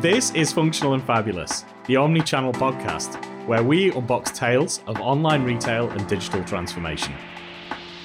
This is Functional and Fabulous, the omni channel podcast where we unbox tales of online retail and digital transformation.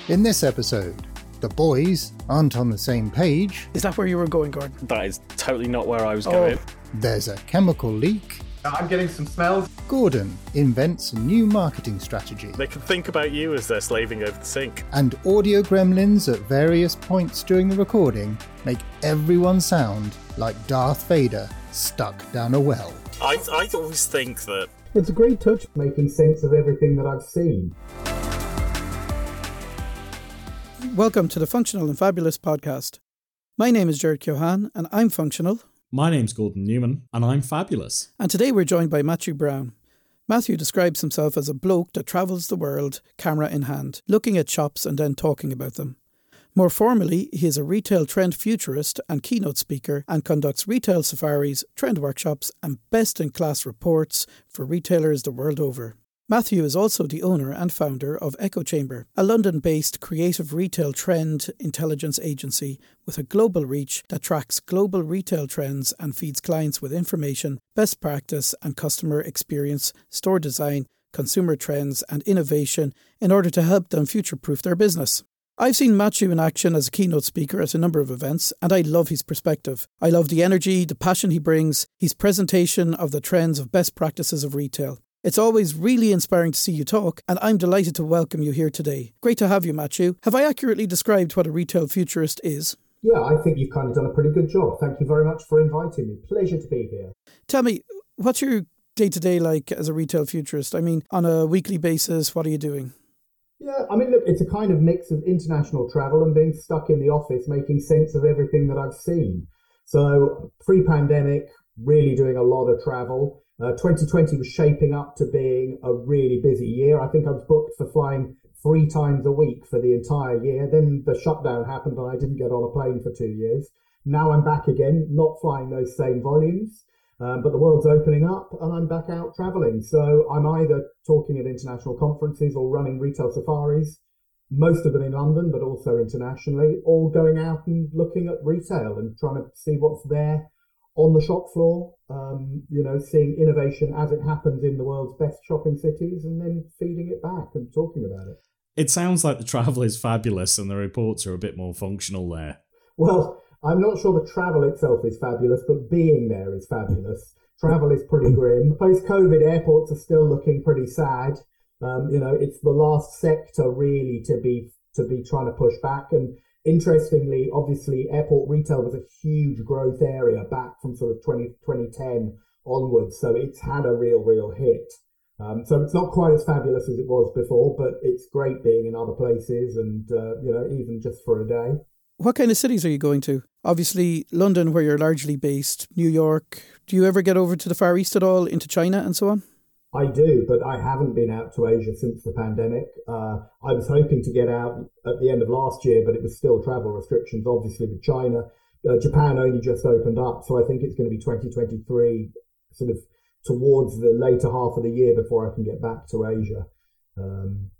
In this episode, the boys aren't on the same page, Is that where you were going, Gordon? That is totally not where I was Oh. going. there's a chemical leak, I'm getting some smells. Gordon invents a new marketing strategy, They can think about you as they're slaving over the sink. and audio gremlins at various points during the recording make everyone sound like Darth Vader stuck down a well. I, I always think that It's a great touch making sense of everything that I've seen. Welcome to the Functional and Fabulous podcast. My name is Ger Keohane, and I'm functional. my name's Gordon Newman and I'm fabulous. And today we're joined by Matthew Brown. Matthew describes himself as a bloke that travels the world, camera in hand, looking at shops and then talking about them. More formally, he is a retail trend futurist and keynote speaker and conducts retail safaris, trend workshops, and best in class reports for retailers the world over. Matthew is also the owner and founder of Echochamber, a London based creative retail trend intelligence agency with a global reach that tracks global retail trends and feeds clients with information, best practice, and customer experience, store design, consumer trends, and innovation in order to help them future proof their business. I've seen Matthew in action as a keynote speaker at a number of events, and I love his perspective. I love the energy, the passion he brings, his presentation of the trends of best practices of retail. It's always really inspiring to see you talk, and I'm delighted to welcome you here today. Great to have you, Matthew. Have I accurately described what a retail futurist is? Yeah, I think you've kind of done a pretty good job. Thank you very much for inviting me. Pleasure to be here. Tell me, what's your day to day like as a retail futurist? I mean, on a weekly basis, what are you doing? Yeah, I mean, look, it's a kind of mix of international travel and being stuck in the office, making sense of everything that I've seen. So, pre pandemic, really doing a lot of travel. Uh, 2020 was shaping up to being a really busy year. I think I was booked for flying three times a week for the entire year. Then the shutdown happened and I didn't get on a plane for two years. Now I'm back again, not flying those same volumes. Um, but the world's opening up and I'm back out traveling. So I'm either talking at international conferences or running retail safaris, most of them in London, but also internationally, or going out and looking at retail and trying to see what's there on the shop floor, um, you know, seeing innovation as it happens in the world's best shopping cities and then feeding it back and talking about it. It sounds like the travel is fabulous and the reports are a bit more functional there. Well, I'm not sure the travel itself is fabulous, but being there is fabulous. Travel is pretty grim. Post COVID, airports are still looking pretty sad. Um, you know, it's the last sector really to be to be trying to push back. And interestingly, obviously, airport retail was a huge growth area back from sort of 20, 2010 onwards. So it's had a real, real hit. Um, so it's not quite as fabulous as it was before, but it's great being in other places and, uh, you know, even just for a day. What kind of cities are you going to? Obviously, London, where you're largely based, New York. Do you ever get over to the Far East at all, into China and so on? I do, but I haven't been out to Asia since the pandemic. Uh, I was hoping to get out at the end of last year, but it was still travel restrictions, obviously, with China. Uh, Japan only just opened up, so I think it's going to be 2023, sort of towards the later half of the year before I can get back to Asia. Um,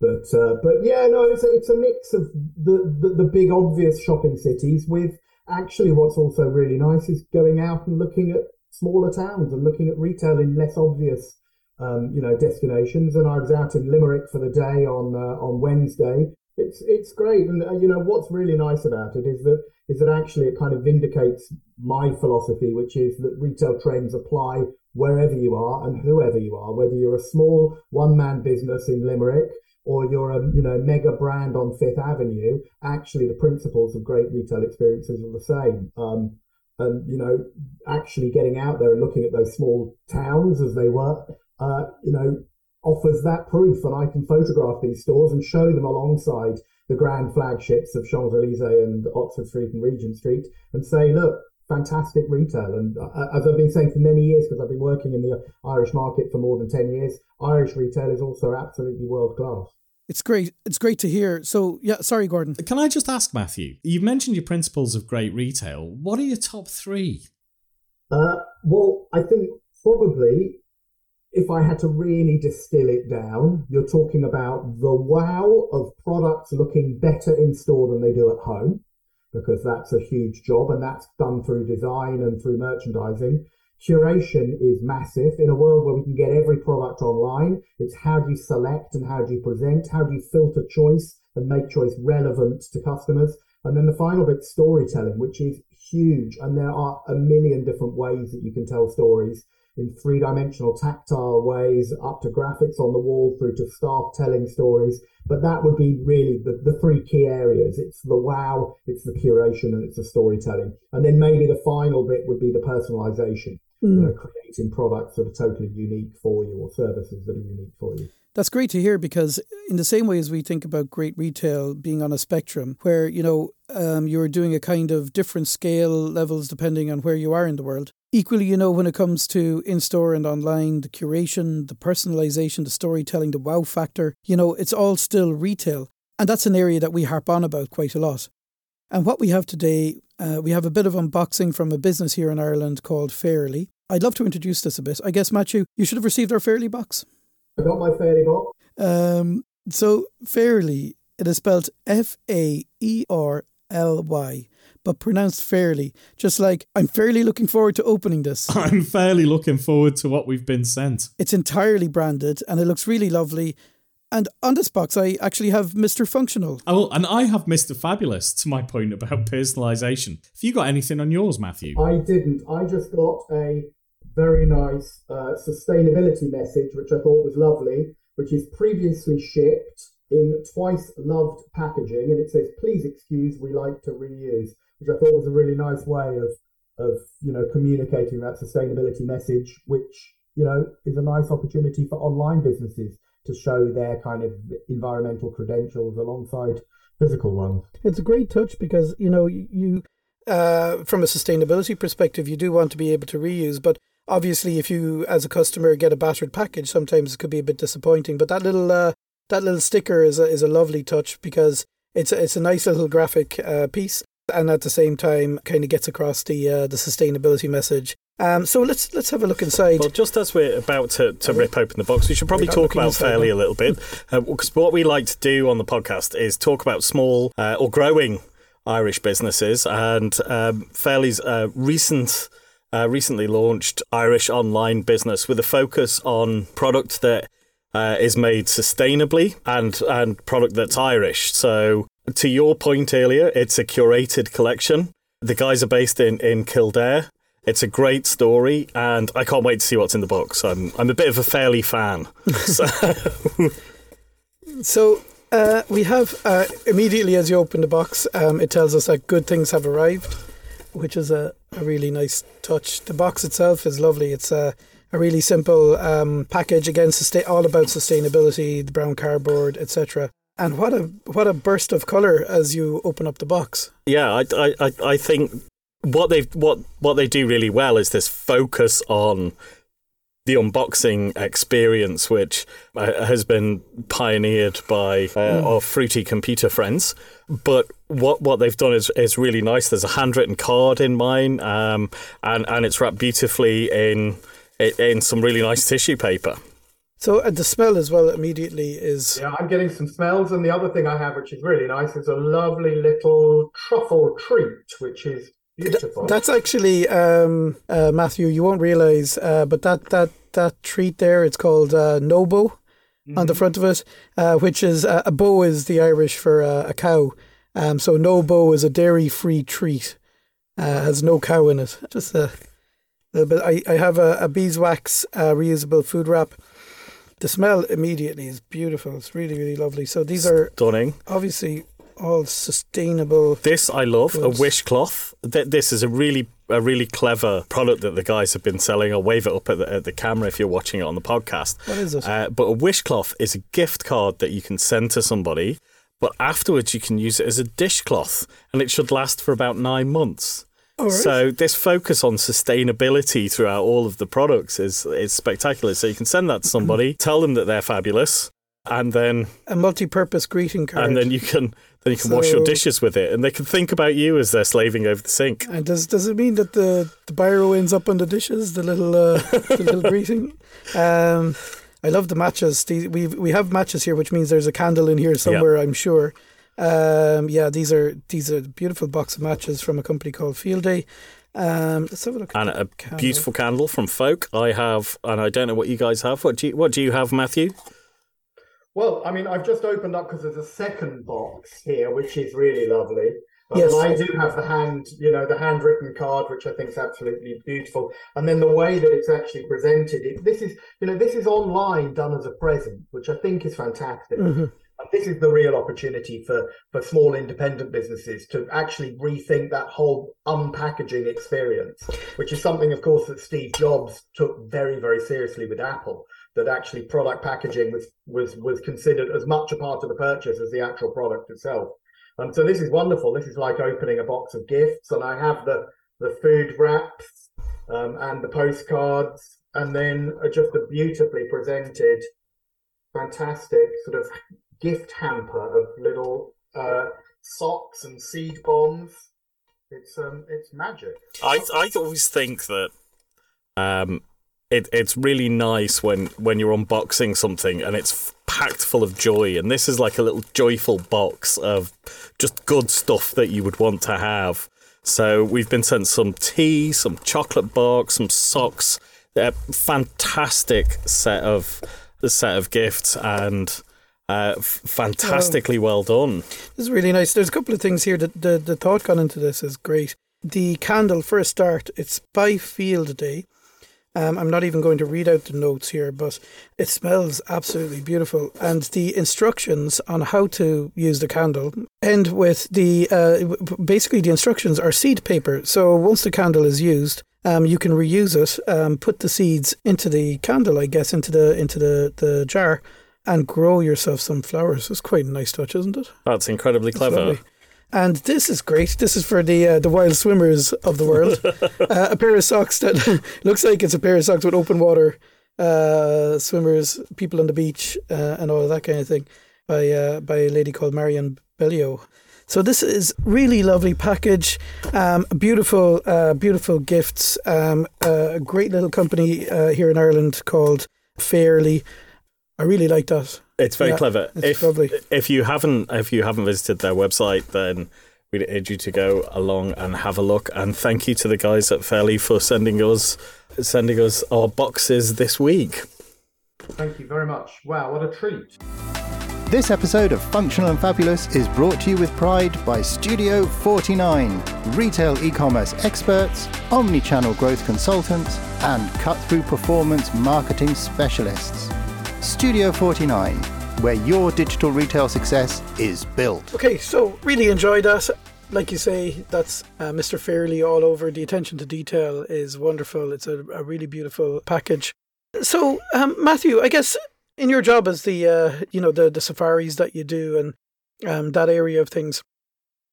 but uh, but yeah, no, it's a, it's a mix of the, the the big obvious shopping cities with actually what's also really nice is going out and looking at smaller towns and looking at retail in less obvious um, you know destinations. And I was out in Limerick for the day on uh, on Wednesday. It's it's great, and uh, you know what's really nice about it is that is that actually it kind of vindicates my philosophy, which is that retail trends apply wherever you are and whoever you are, whether you're a small one man business in Limerick or you're a you know mega brand on Fifth Avenue, actually the principles of great retail experiences are the same. Um, and you know, actually getting out there and looking at those small towns as they were, uh, you know, offers that proof. And I can photograph these stores and show them alongside the grand flagships of Champs Elysees and Oxford Street and Regent Street, and say, look. Fantastic retail, and uh, as I've been saying for many years, because I've been working in the Irish market for more than ten years, Irish retail is also absolutely world class. It's great. It's great to hear. So, yeah, sorry, Gordon. Can I just ask, Matthew? You've mentioned your principles of great retail. What are your top three? Uh, well, I think probably if I had to really distill it down, you're talking about the wow of products looking better in store than they do at home. because that's a huge job and that's done through design and through merchandising. Curation is massive in a world where we can get every product online. It's how do you select and how do you present? How do you filter choice and make choice relevant to customers? And then the final bit, storytelling, which is huge. And there are a million different ways that you can tell stories in three dimensional tactile ways, up to graphics on the wall, through to staff telling stories. But that would be really the, the three key areas. It's the wow, it's the curation, and it's the storytelling. And then maybe the final bit would be the personalization, mm. you know, creating products that are totally unique for you or services that are unique for you. That's great to hear because, in the same way as we think about great retail being on a spectrum, where you know um, you're doing a kind of different scale levels depending on where you are in the world. Equally, you know, when it comes to in store and online, the curation, the personalization, the storytelling, the wow factor, you know, it's all still retail. And that's an area that we harp on about quite a lot. And what we have today, uh, we have a bit of unboxing from a business here in Ireland called Faerly. I'd love to introduce this a bit. I guess, Matthew, you should have received our Faerly box. I got my Faerly box. Um, so Faerly, it is spelled F A E R L Y, but pronounced fairly. Just like I'm fairly looking forward to opening this. I'm fairly looking forward to what we've been sent. It's entirely branded and it looks really lovely. And on this box, I actually have Mr. Functional. Oh, and I have Mr. Fabulous to my point about personalisation. Have you got anything on yours, Matthew? I didn't. I just got a very nice uh, sustainability message, which I thought was lovely, which is previously shipped in twice loved packaging, and it says, "Please excuse, we like to reuse," which I thought was a really nice way of of you know communicating that sustainability message, which you know is a nice opportunity for online businesses to show their kind of environmental credentials alongside physical ones. It's a great touch because you know you. Uh, from a sustainability perspective, you do want to be able to reuse, but obviously if you as a customer get a battered package sometimes it could be a bit disappointing but that little uh, that little sticker is a, is a lovely touch because it's a, it's a nice little graphic uh, piece and at the same time kind of gets across the uh, the sustainability message um, so let's let's have a look inside. Well, just as we're about to, to rip open the box, we should probably talk about Faerly a little bit because uh, what we like to do on the podcast is talk about small uh, or growing Irish businesses and um, Faerly's uh, recent uh, recently launched Irish online business with a focus on product that uh, is made sustainably and and product that's Irish. So to your point earlier, it's a curated collection. The guys are based in in Kildare. It's a great story, and I can't wait to see what's in the box. I'm I'm a bit of a fairly fan. so, so uh, we have uh, immediately as you open the box, um, it tells us that good things have arrived which is a, a really nice touch. The box itself is lovely. It's a, a really simple um, package again, sustain, all about sustainability, the brown cardboard, etc. And what a what a burst of color as you open up the box. Yeah, I I I think what they what what they do really well is this focus on the unboxing experience, which uh, has been pioneered by uh, mm. our fruity computer friends. But what what they've done is is really nice. There's a handwritten card in mine, um, and and it's wrapped beautifully in in some really nice tissue paper. So uh, the smell as well immediately is yeah. I'm getting some smells, and the other thing I have, which is really nice, is a lovely little truffle treat, which is Beautiful. That's actually um, uh, Matthew. You won't realize, uh, but that that that treat there, it's called uh, Nobo mm-hmm. on the mm-hmm. front of it, uh, which is uh, a bow is the Irish for uh, a cow. Um, so Nobo is a dairy-free treat. has no cow in it. Just a little bit. I, I have a, a beeswax reusable food wrap. The smell immediately is beautiful. It's really really lovely. So these are stunning. Obviously all sustainable. This I love goods. a wishcloth. This is a really a really clever product that the guys have been selling. I'll wave it up at the, at the camera if you're watching it on the podcast. What is it? Uh, but a wish cloth is a gift card that you can send to somebody, but afterwards you can use it as a dishcloth, and it should last for about nine months. Right. So this focus on sustainability throughout all of the products is is spectacular. So you can send that to somebody, tell them that they're fabulous, and then a multi-purpose greeting card. And then you can then you can so, wash your dishes with it, and they can think about you as they're slaving over the sink. And does does it mean that the the biro ends up on the dishes, the little uh, the little greeting? Um, I love the matches. we we have matches here, which means there's a candle in here somewhere. I'm sure. Um, yeah, these are these are beautiful box of matches from a company called Field Day. Um, let's have a look. and a candle. beautiful candle from Folk. I have, and I don't know what you guys have. What do you What do you have, Matthew? Well, I mean, I've just opened up because there's a second box here, which is really lovely. Um, Yes. I do have the hand, you know, the handwritten card, which I think is absolutely beautiful. And then the way that it's actually presented, it, this is, you know, this is online done as a present, which I think is fantastic. Mhm. And this is the real opportunity for for small independent businesses to actually rethink that whole unpackaging experience, which is something, of course, that Steve Jobs took very, very seriously with Apple. That actually product packaging was was was considered as much a part of the purchase as the actual product itself. And so this is wonderful. This is like opening a box of gifts, and I have the the food wraps um, and the postcards, and then just a beautifully presented, fantastic sort of gift hamper of little uh, socks and seed bombs. It's um, it's magic. I I always think that um, it it's really nice when when you're unboxing something and it's packed full of joy, and this is like a little joyful box of just good stuff that you would want to have. So we've been sent some tea, some chocolate box, some socks. A fantastic set of set of gifts and. Uh, f- fantastically well done. This is really nice. There's a couple of things here that the, the thought gone into this is great. The candle, for a start, it's by Field Day. Um, I'm not even going to read out the notes here, but it smells absolutely beautiful. And the instructions on how to use the candle end with the uh, basically the instructions are seed paper. So once the candle is used, um, you can reuse it, um, put the seeds into the candle, I guess, into the into the, the jar, and grow yourself some flowers. It's quite a nice touch, isn't it? That's incredibly clever. And this is great. This is for the uh, the wild swimmers of the world. uh, a pair of socks that looks like it's a pair of socks with open water. Uh, swimmers, people on the beach, uh, and all of that kind of thing, by uh, by a lady called Marion Bellio. So this is really lovely package, um, beautiful, uh, beautiful gifts. Um, a great little company uh, here in Ireland called Faerly. I really like that. It's very Yeah, clever. it's if lovely. if you haven't if you haven't visited their website, then we'd urge you to go along and have a look. And thank you to the guys at Faerly for sending us sending us our boxes this week. Thank you very much. Wow, what a treat! This episode of Functional and Fabulous is brought to you with pride by StudioForty9, retail e commerce experts, omni channel growth consultants, and cut through performance marketing specialists. StudioForty9, where your digital retail success is built. Okay, so really enjoyed that. Like you say, that's uh, Mr. Fairley all over. The attention to detail is wonderful. It's a, a really beautiful package. So, um, Matthew, I guess in your job as the uh, you know the the safaris that you do and um, that area of things,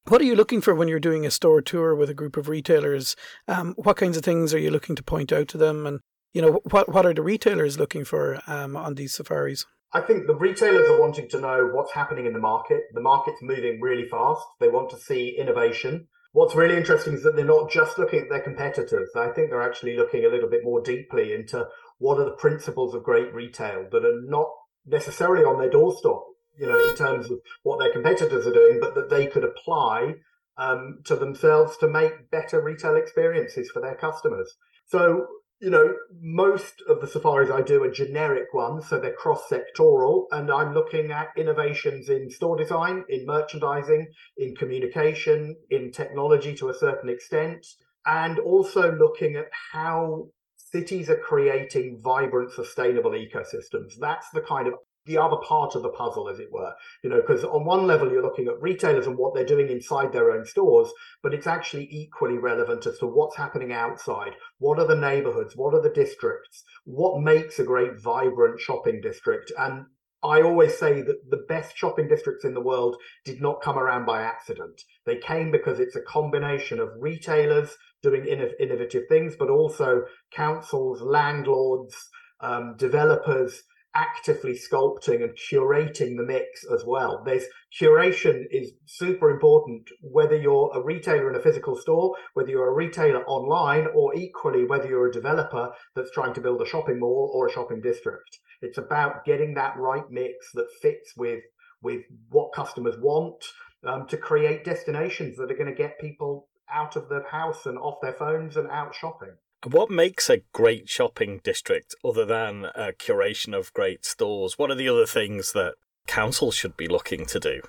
what are you looking for when you're doing a store tour with a group of retailers? Um, what kinds of things are you looking to point out to them, and you know what what are the retailers looking for um, on these safaris? I think the retailers are wanting to know what's happening in the market. The market's moving really fast. They want to see innovation. What's really interesting is that they're not just looking at their competitors. I think they're actually looking a little bit more deeply into what are the principles of great retail that are not necessarily on their doorstep, you know, in terms of what their competitors are doing, but that they could apply um, to themselves to make better retail experiences for their customers. So you know, most of the safaris I do are generic ones, so they're cross sectoral, and I'm looking at innovations in store design, in merchandising, in communication, in technology to a certain extent, and also looking at how cities are creating vibrant, sustainable ecosystems. That's the kind of the other part of the puzzle, as it were, you know, because on one level you're looking at retailers and what they're doing inside their own stores, but it's actually equally relevant as to what's happening outside. What are the neighborhoods? What are the districts? What makes a great, vibrant shopping district? And I always say that the best shopping districts in the world did not come around by accident. They came because it's a combination of retailers doing inno- innovative things, but also councils, landlords, um, developers actively sculpting and curating the mix as well. There's curation is super important, whether you're a retailer in a physical store, whether you're a retailer online, or equally whether you're a developer that's trying to build a shopping mall or a shopping district. It's about getting that right mix that fits with with what customers want um, to create destinations that are going to get people out of the house and off their phones and out shopping. What makes a great shopping district other than a curation of great stores? What are the other things that councils should be looking to do?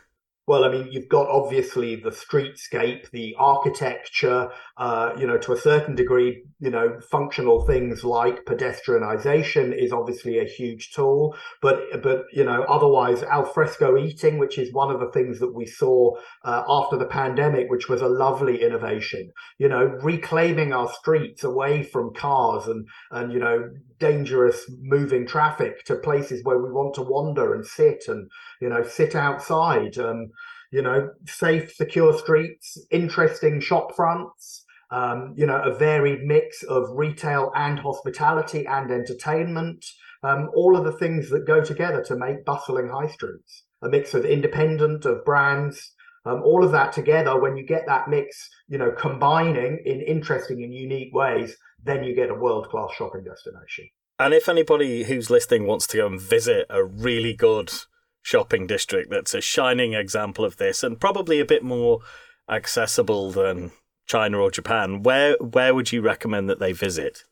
Well, I mean, you've got obviously the streetscape, the architecture, uh, you know, to a certain degree, you know, functional things like pedestrianisation is obviously a huge tool. But, but you know, otherwise, alfresco eating, which is one of the things that we saw uh, after the pandemic, which was a lovely innovation. You know, reclaiming our streets away from cars and and you know dangerous moving traffic to places where we want to wander and sit and you know sit outside um, you know safe secure streets interesting shop fronts um, you know a varied mix of retail and hospitality and entertainment um, all of the things that go together to make bustling high streets. A mix of independent of brands um, all of that together when you get that mix you know combining in interesting and unique ways then you get a world class shopping destination. And if anybody who's listening wants to go and visit a really good shopping district that's a shining example of this and probably a bit more accessible than China or Japan, where where would you recommend that they visit?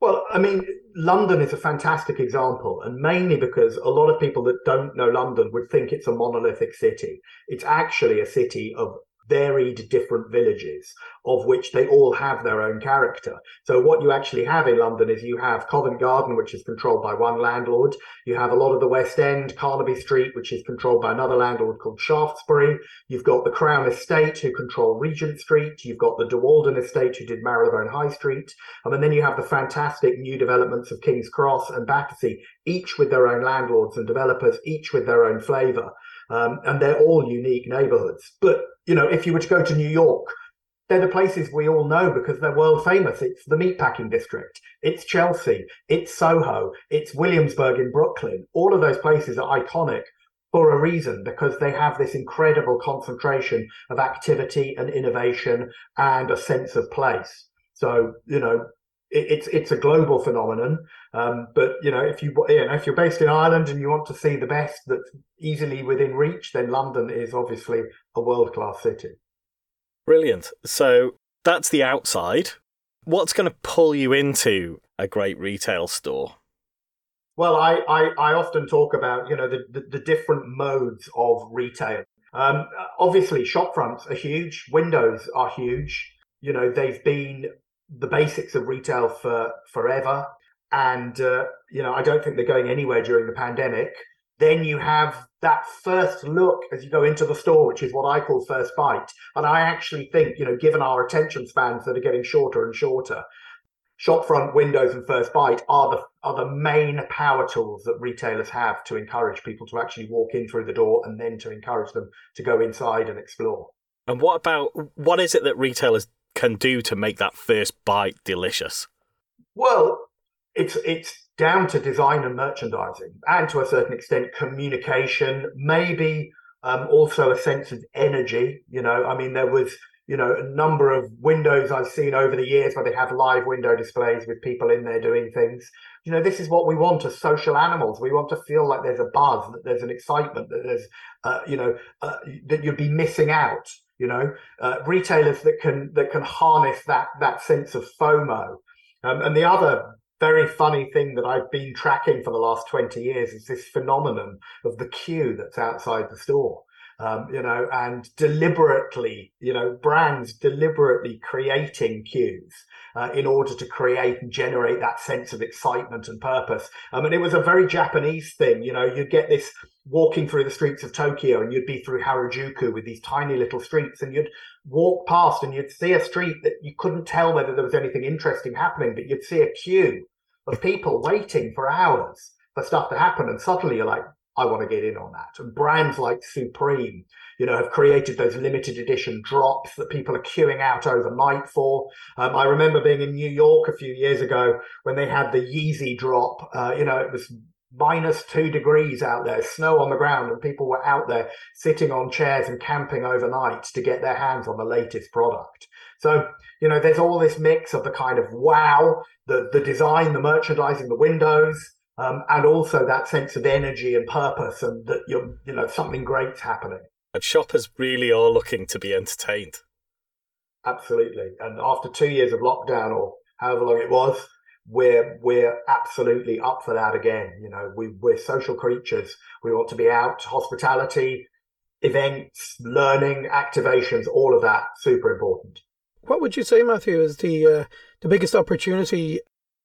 Well, I mean, London is a fantastic example, and mainly because a lot of people that don't know London would think it's a monolithic city. It's actually a city of varied different villages of which they all have their own character. So what you actually have in London is you have Covent Garden, which is controlled by one landlord. You have a lot of the West End, Carnaby Street, which is controlled by another landlord called Shaftesbury. You've got the Crown Estate, who control Regent Street. You've got the De Walden Estate, who did Marylebone High Street. and then you have the fantastic new developments of King's Cross and Battersea, each with their own landlords and developers, each with their own flavour. Um, and they're all unique neighborhoods. But, you know, if you were to go to New York, they're the places we all know because they're world famous. It's the meatpacking district, it's Chelsea, it's Soho, it's Williamsburg in Brooklyn. All of those places are iconic for a reason because they have this incredible concentration of activity and innovation and a sense of place. So, you know, it's it's a global phenomenon. Um, but you know, if you you know if you're based in Ireland and you want to see the best that's easily within reach, then London is obviously a world class city. Brilliant. So that's the outside. What's going to pull you into a great retail store? Well, I, I, I often talk about you know the, the, the different modes of retail. Um, obviously, shop fronts are huge. Windows are huge. You know they've been the basics of retail for forever. And, uh, you know, I don't think they're going anywhere during the pandemic. Then you have that first look as you go into the store, which is what I call first bite. And I actually think, you know, given our attention spans that are getting shorter and shorter, shopfront windows and first bite are the are the main power tools that retailers have to encourage people to actually walk in through the door and then to encourage them to go inside and explore. And what about what is it that retailers can do to make that first bite delicious? Well, it's it's down to design and merchandising, and to a certain extent, communication. Maybe um, also a sense of energy. You know, I mean, there was you know a number of windows I've seen over the years where they have live window displays with people in there doing things. You know, this is what we want as social animals. We want to feel like there's a buzz, that there's an excitement, that there's uh, you know uh, that you'd be missing out you know uh, retailers that can that can harness that that sense of fomo. Um, and the other very funny thing that I've been tracking for the last 20 years is this phenomenon of the queue that's outside the store. Um, you know, and deliberately, you know, brands deliberately creating queues uh, in order to create and generate that sense of excitement and purpose. I mean, it was a very Japanese thing. You know, you'd get this walking through the streets of Tokyo and you'd be through Harajuku with these tiny little streets and you'd walk past and you'd see a street that you couldn't tell whether there was anything interesting happening, but you'd see a queue of people waiting for hours for stuff to happen. And suddenly you're like, I want to get in on that. And brands like Supreme, you know, have created those limited edition drops that people are queuing out overnight for. Um, I remember being in New York a few years ago when they had the Yeezy drop. Uh, you know, it was minus two degrees out there, snow on the ground, and people were out there sitting on chairs and camping overnight to get their hands on the latest product. So, you know, there's all this mix of the kind of wow, the the design, the merchandising, the windows, um, and also that sense of energy and purpose and that you're, you know, something great's happening. And shoppers really are looking to be entertained. Absolutely. And after two years of lockdown or however long it was, we're we're absolutely up for that again. You know, we we're social creatures. We want to be out, hospitality, events, learning, activations, all of that super important. What would you say, Matthew, is the uh, the biggest opportunity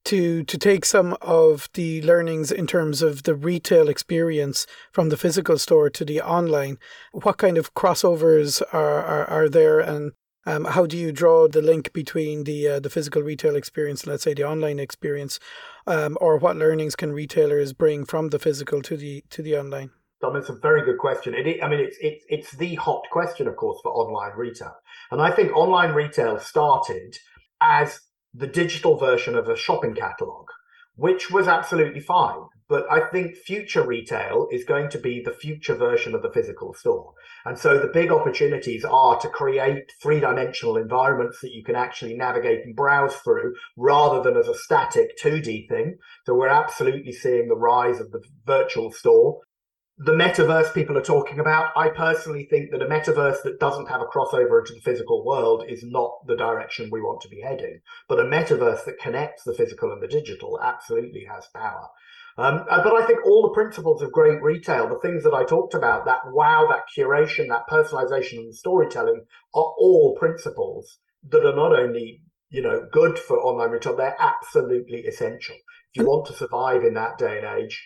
to to take some of the learnings in terms of the retail experience from the physical store to the online? What kind of crossovers are are, are there, and um, how do you draw the link between the uh, the physical retail experience and let's say the online experience, um, or what learnings can retailers bring from the physical to the to the online? Dom, it's a very good question. It, I mean, it's, it's, it's the hot question, of course, for online retail. And I think online retail started as the digital version of a shopping catalog, which was absolutely fine. But I think future retail is going to be the future version of the physical store. And so the big opportunities are to create three dimensional environments that you can actually navigate and browse through rather than as a static 2D thing. So we're absolutely seeing the rise of the virtual store the metaverse people are talking about. I personally think that a metaverse that doesn't have a crossover into the physical world is not the direction we want to be heading. But a metaverse that connects the physical and the digital absolutely has power. Um, uh, but I think all the principles of great retail, the things that I talked about, that wow, that curation, that personalization and storytelling are all principles that are not only, you know, good for online retail, they're absolutely essential. If you want to survive in that day and age,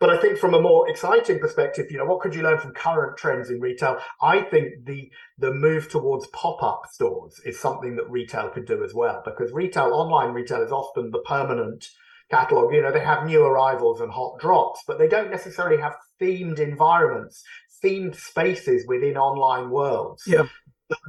but I think from a more exciting perspective, you know, what could you learn from current trends in retail? I think the the move towards pop-up stores is something that retail could do as well, because retail, online retail is often the permanent catalog. You know, they have new arrivals and hot drops, but they don't necessarily have themed environments, themed spaces within online worlds. Yeah.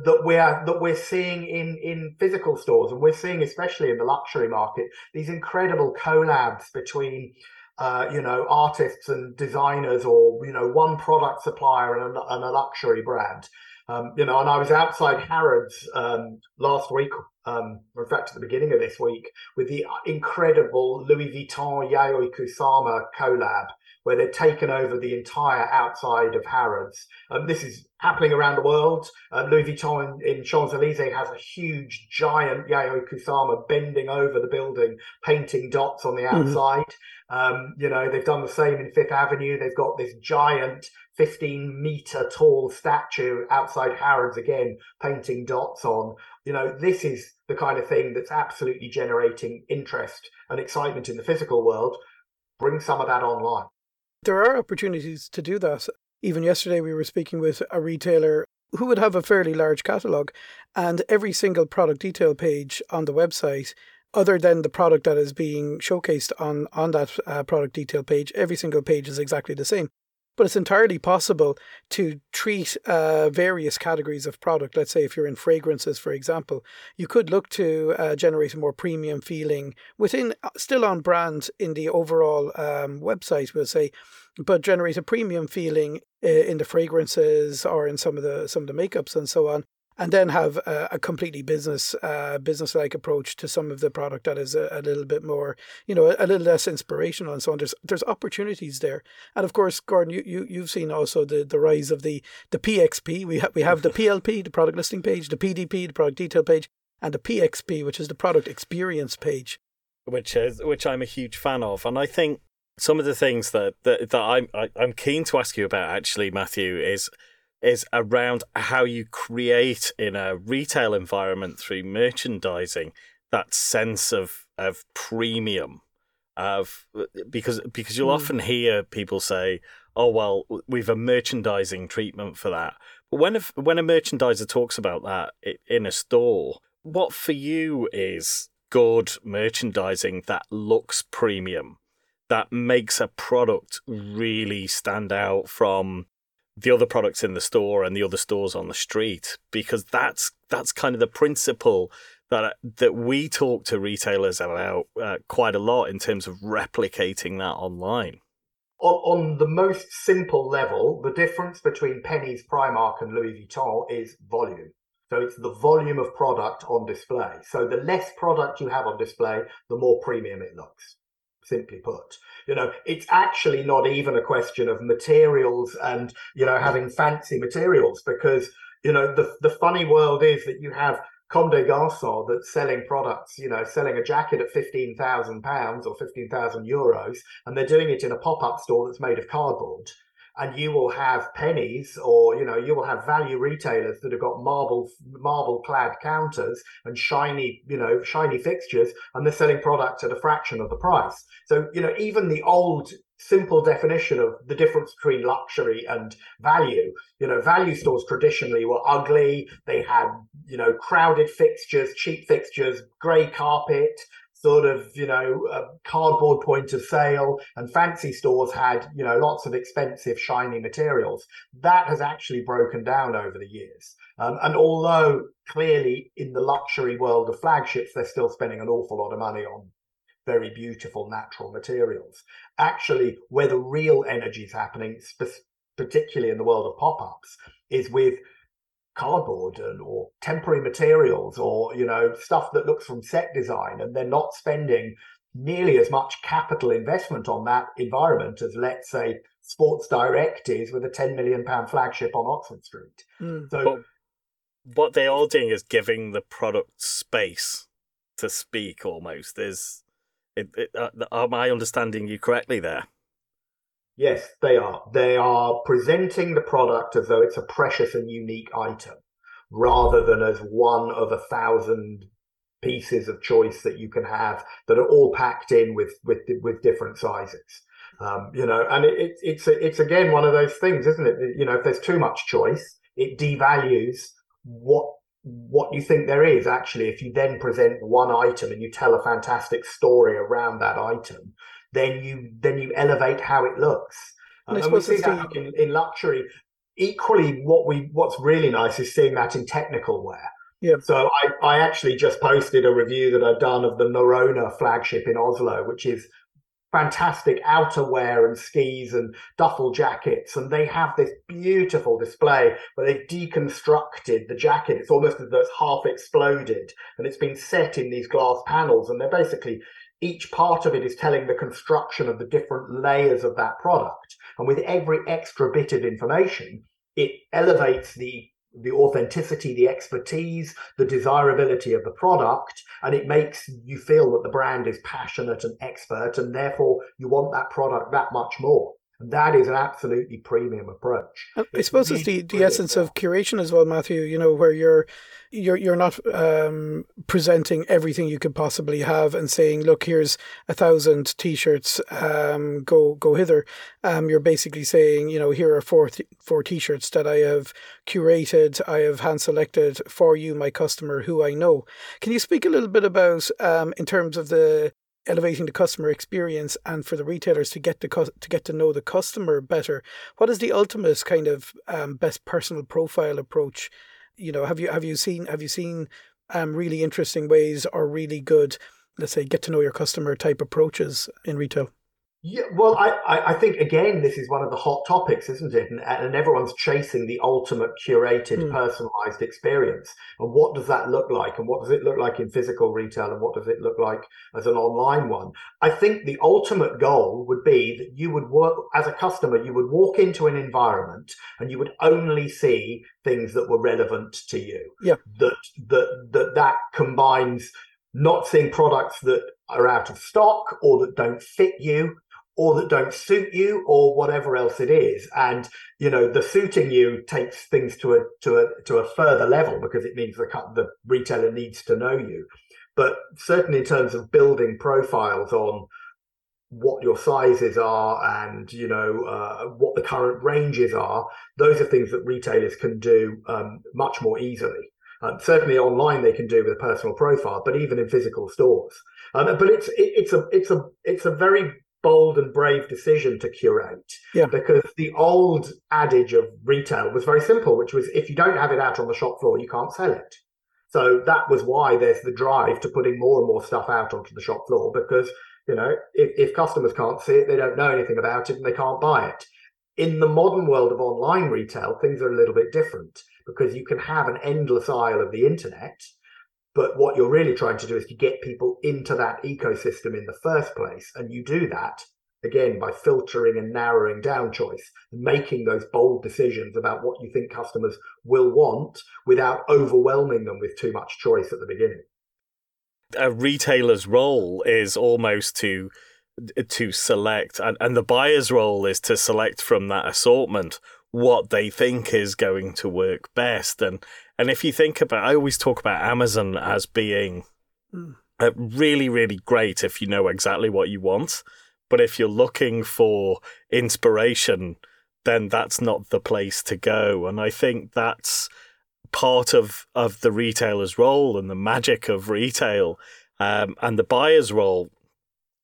That we're that we're seeing in in physical stores, and we're seeing especially in the luxury market these incredible collabs between uh, you know, artists and designers or, you know, one product supplier and a, and a luxury brand. Um, you know, and I was outside Harrods um, last week, um, in fact, at the beginning of this week, with the incredible Louis Vuitton Yayoi Kusama collab, where they've taken over the entire outside of Harrods. Um, this is happening around the world. Uh, Louis Vuitton in, in Champs Elysees has a huge, giant Yayoi Kusama bending over the building, painting dots on the mm-hmm. outside. Mm-hmm. Um, you know, they've done the same in Fifth Avenue. They've got this giant 15 meter tall statue outside Harrods again, painting dots on. You know, this is the kind of thing that's absolutely generating interest and excitement in the physical world. Bring some of that online. There are opportunities to do that. Even yesterday, we were speaking with a retailer who would have a fairly large catalogue, and every single product detail page on the website other than the product that is being showcased on on that uh, product detail page, every single page is exactly the same. But it's entirely possible to treat uh, various categories of product. Let's say if you're in fragrances, for example, you could look to uh, generate a more premium feeling within, uh, still on brand in the overall um, website, we'll say, but generate a premium feeling uh, in the fragrances or in some of the some of the makeups and so on and then have a, a completely business uh, business like approach to some of the product that is a, a, little bit more you know a, little less inspirational and so on. There's there's opportunities there, and of course, Gordon, you, you you've seen also the, the rise of the the PXP. We have we have the PLP, the product listing page, the PDP, the product detail page, and the PXP, which is the product experience page, which is which I'm a huge fan of, and I think some of the things that that, that I'm I, am i am keen to ask you about actually, Matthew, is is around how you create in a retail environment through merchandising that sense of of premium of because because you'll mm. often hear people say oh well we've a merchandising treatment for that but when a, when a merchandiser talks about that in a store what for you is good merchandising that looks premium that makes a product really stand out from the other products in the store and the other stores on the street because that's that's kind of the principle that that we talk to retailers about uh, quite a lot in terms of replicating that online. On, on the most simple level, the difference between Penneys, Primark, and Louis Vuitton is volume. So it's the volume of product on display. So the less product you have on display, the more premium it looks. Simply put. You know, it's actually not even a question of materials and, you know, having fancy materials because, you know, the, the funny world is that you have Comme des Garçons that's selling products, you know, selling a jacket at fifteen thousand pounds or fifteen thousand euros, and they're doing it in a pop-up store that's made of cardboard and you will have Penneys or you know you will have value retailers that have got marble marble clad counters and shiny you know shiny fixtures and they're selling products at a fraction of the price. So you know even the old simple definition of the difference between luxury and value you know value stores traditionally were ugly. They had you know crowded fixtures cheap fixtures grey carpet sort of you know cardboard point of sale and fancy stores had you know lots of expensive shiny materials. That has actually broken down over the years. Um, and although clearly in the luxury world of flagships they're still spending an awful lot of money on very beautiful natural materials. Actually where the real energy is happening particularly in the world of pop-ups is with cardboard and or temporary materials or you know stuff that looks from set design and they're not spending nearly as much capital investment on that environment as let's say sports direct is with a 10 million pound flagship on oxford street mm. so but what they are doing is giving the product space to speak almost is it, it, uh, am i understanding you correctly there Yes, they are. They are presenting the product as though it's a precious and unique item rather than as one of a thousand pieces of choice that you can have that are all packed in with with with different sizes. Um, you know, and it, it, it's it's again one of those things, isn't it? You know, if there's too much choice, it devalues what what you think there is. Actually, if you then present one item and you tell a fantastic story around that item, then you then you elevate how it looks. And, and we see that in, in luxury. Equally, what we what's really nice is seeing that in technical wear. Yeah. So I, I actually just posted a review that I've done of the Norrøna flagship in Oslo, which is fantastic outerwear and skis and duffel jackets. And they have this beautiful display where they've deconstructed the jacket. It's almost as though it's half exploded and it's been set in these glass panels. And they're basically each part of it is telling the construction of the different layers of that product. And with every extra bit of information, it elevates the the authenticity, the expertise, the desirability of the product, and it makes you feel that the brand is passionate and expert, and therefore you want that product that much more. That is an absolutely premium approach. I suppose it's the, the essence of curation as well, Matthew. You know, where you're you're you're not um, presenting everything you could possibly have and saying, "Look, here's a thousand t-shirts. Um, go go hither." Um, you're basically saying, you know, here are four th- four t-shirts that I have curated, I have hand selected for you, my customer, who I know. Can you speak a little bit about, um, in terms of the elevating the customer experience and for the retailers to get to to get to know the customer better. What is the ultimate kind of um, best personal profile approach? You know, have you have you seen have you seen um, really interesting ways or really good, let's say, get to know your customer type approaches in retail? Yeah, well, I, I think again, this is one of the hot topics, isn't it? And, and everyone's chasing the ultimate curated, mm. personalized experience. And what does that look like? And what does it look like in physical retail? And what does it look like as an online one? I think the ultimate goal would be that you would work as a customer, you would walk into an environment and you would only see things that were relevant to you. Yeah. That that that that combines not seeing products that are out of stock or that don't fit you or that don't suit you or whatever else it is. And you know the suiting you takes things to a to a to a further level because it means the the retailer needs to know you. But certainly in terms of building profiles on what your sizes are and you know uh, what the current ranges are those are things that retailers can do um, much more easily. Um, certainly online they can do with a personal profile but even in physical stores. Um, but it's it, it's a it's a it's a very bold and brave decision to curate. Yeah. Because the old adage of retail was very simple, which was if you don't have it out on the shop floor, you can't sell it. So that was why there's the drive to putting more and more stuff out onto the shop floor because, you know, if, if customers can't see it, they don't know anything about it and they can't buy it. In the modern world of online retail, things are a little bit different because you can have an endless aisle of the internet But what you're really trying to do is to get people into that ecosystem in the first place. And you do that again by filtering and narrowing down choice making those bold decisions about what you think customers will want without overwhelming them with too much choice at the beginning. A retailer's role is almost to to select and, and the buyer's role is to select from that assortment what they think is going to work best. And and if you think about I always talk about Amazon as being mm. really really great if you know exactly what you want. But if you're looking for inspiration then that's not the place to go. And I think that's part of of the retailer's role and the magic of retail um, and the buyer's role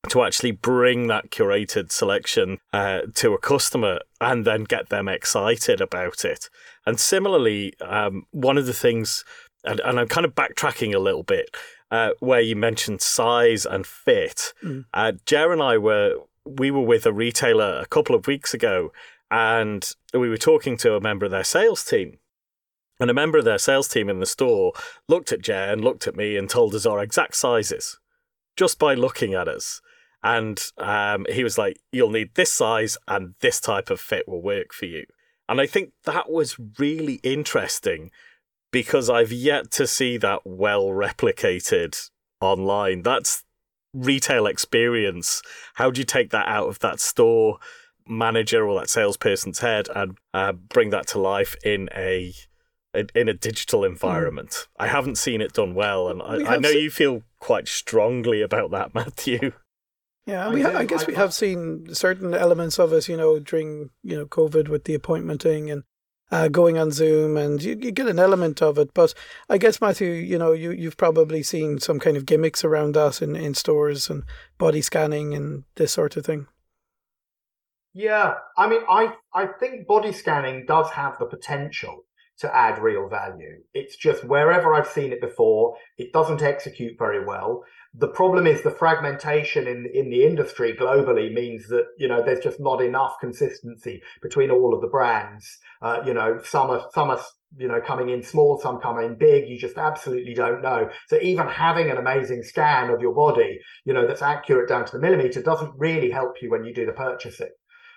to actually bring that curated selection uh, to a customer and then get them excited about it. And similarly, um, one of the things, and, and, I'm kind of backtracking a little bit, uh, where you mentioned size and fit. Mm. Uh, Ger and I were we were with a retailer a couple of weeks ago, and we were talking to a member of their sales team. And a member of their sales team in the store looked at Ger and looked at me and told us our exact sizes just by looking at us. And um, he was like, You'll need this size and this type of fit will work for you. And I think that was really interesting because I've yet to see that well replicated online. That's retail experience. How do you take that out of that store manager or that salesperson's head and uh, bring that to life in a in a digital environment? Mm. I haven't seen it done well, and I, I know you feel quite strongly about that, Matthew. Yeah, we ha- I guess we have seen certain elements of it, you know, during you know COVID with the appointmenting and uh, going on Zoom, and you, you, get an element of it. But I guess Matthew, you know, you you've probably seen some kind of gimmicks around that in in stores and body scanning and this sort of thing. Yeah, I mean, I I think body scanning does have the potential to add real value. It's just wherever I've seen it before, it doesn't execute very well. The problem is the fragmentation in in the industry globally means that you know there's just not enough consistency between all of the brands. Uh, you know, some are some are you know coming in small, some come in big. You just absolutely don't know. So even having an amazing scan of your body, you know, that's accurate down to the millimeter, doesn't really help you when you do the purchasing.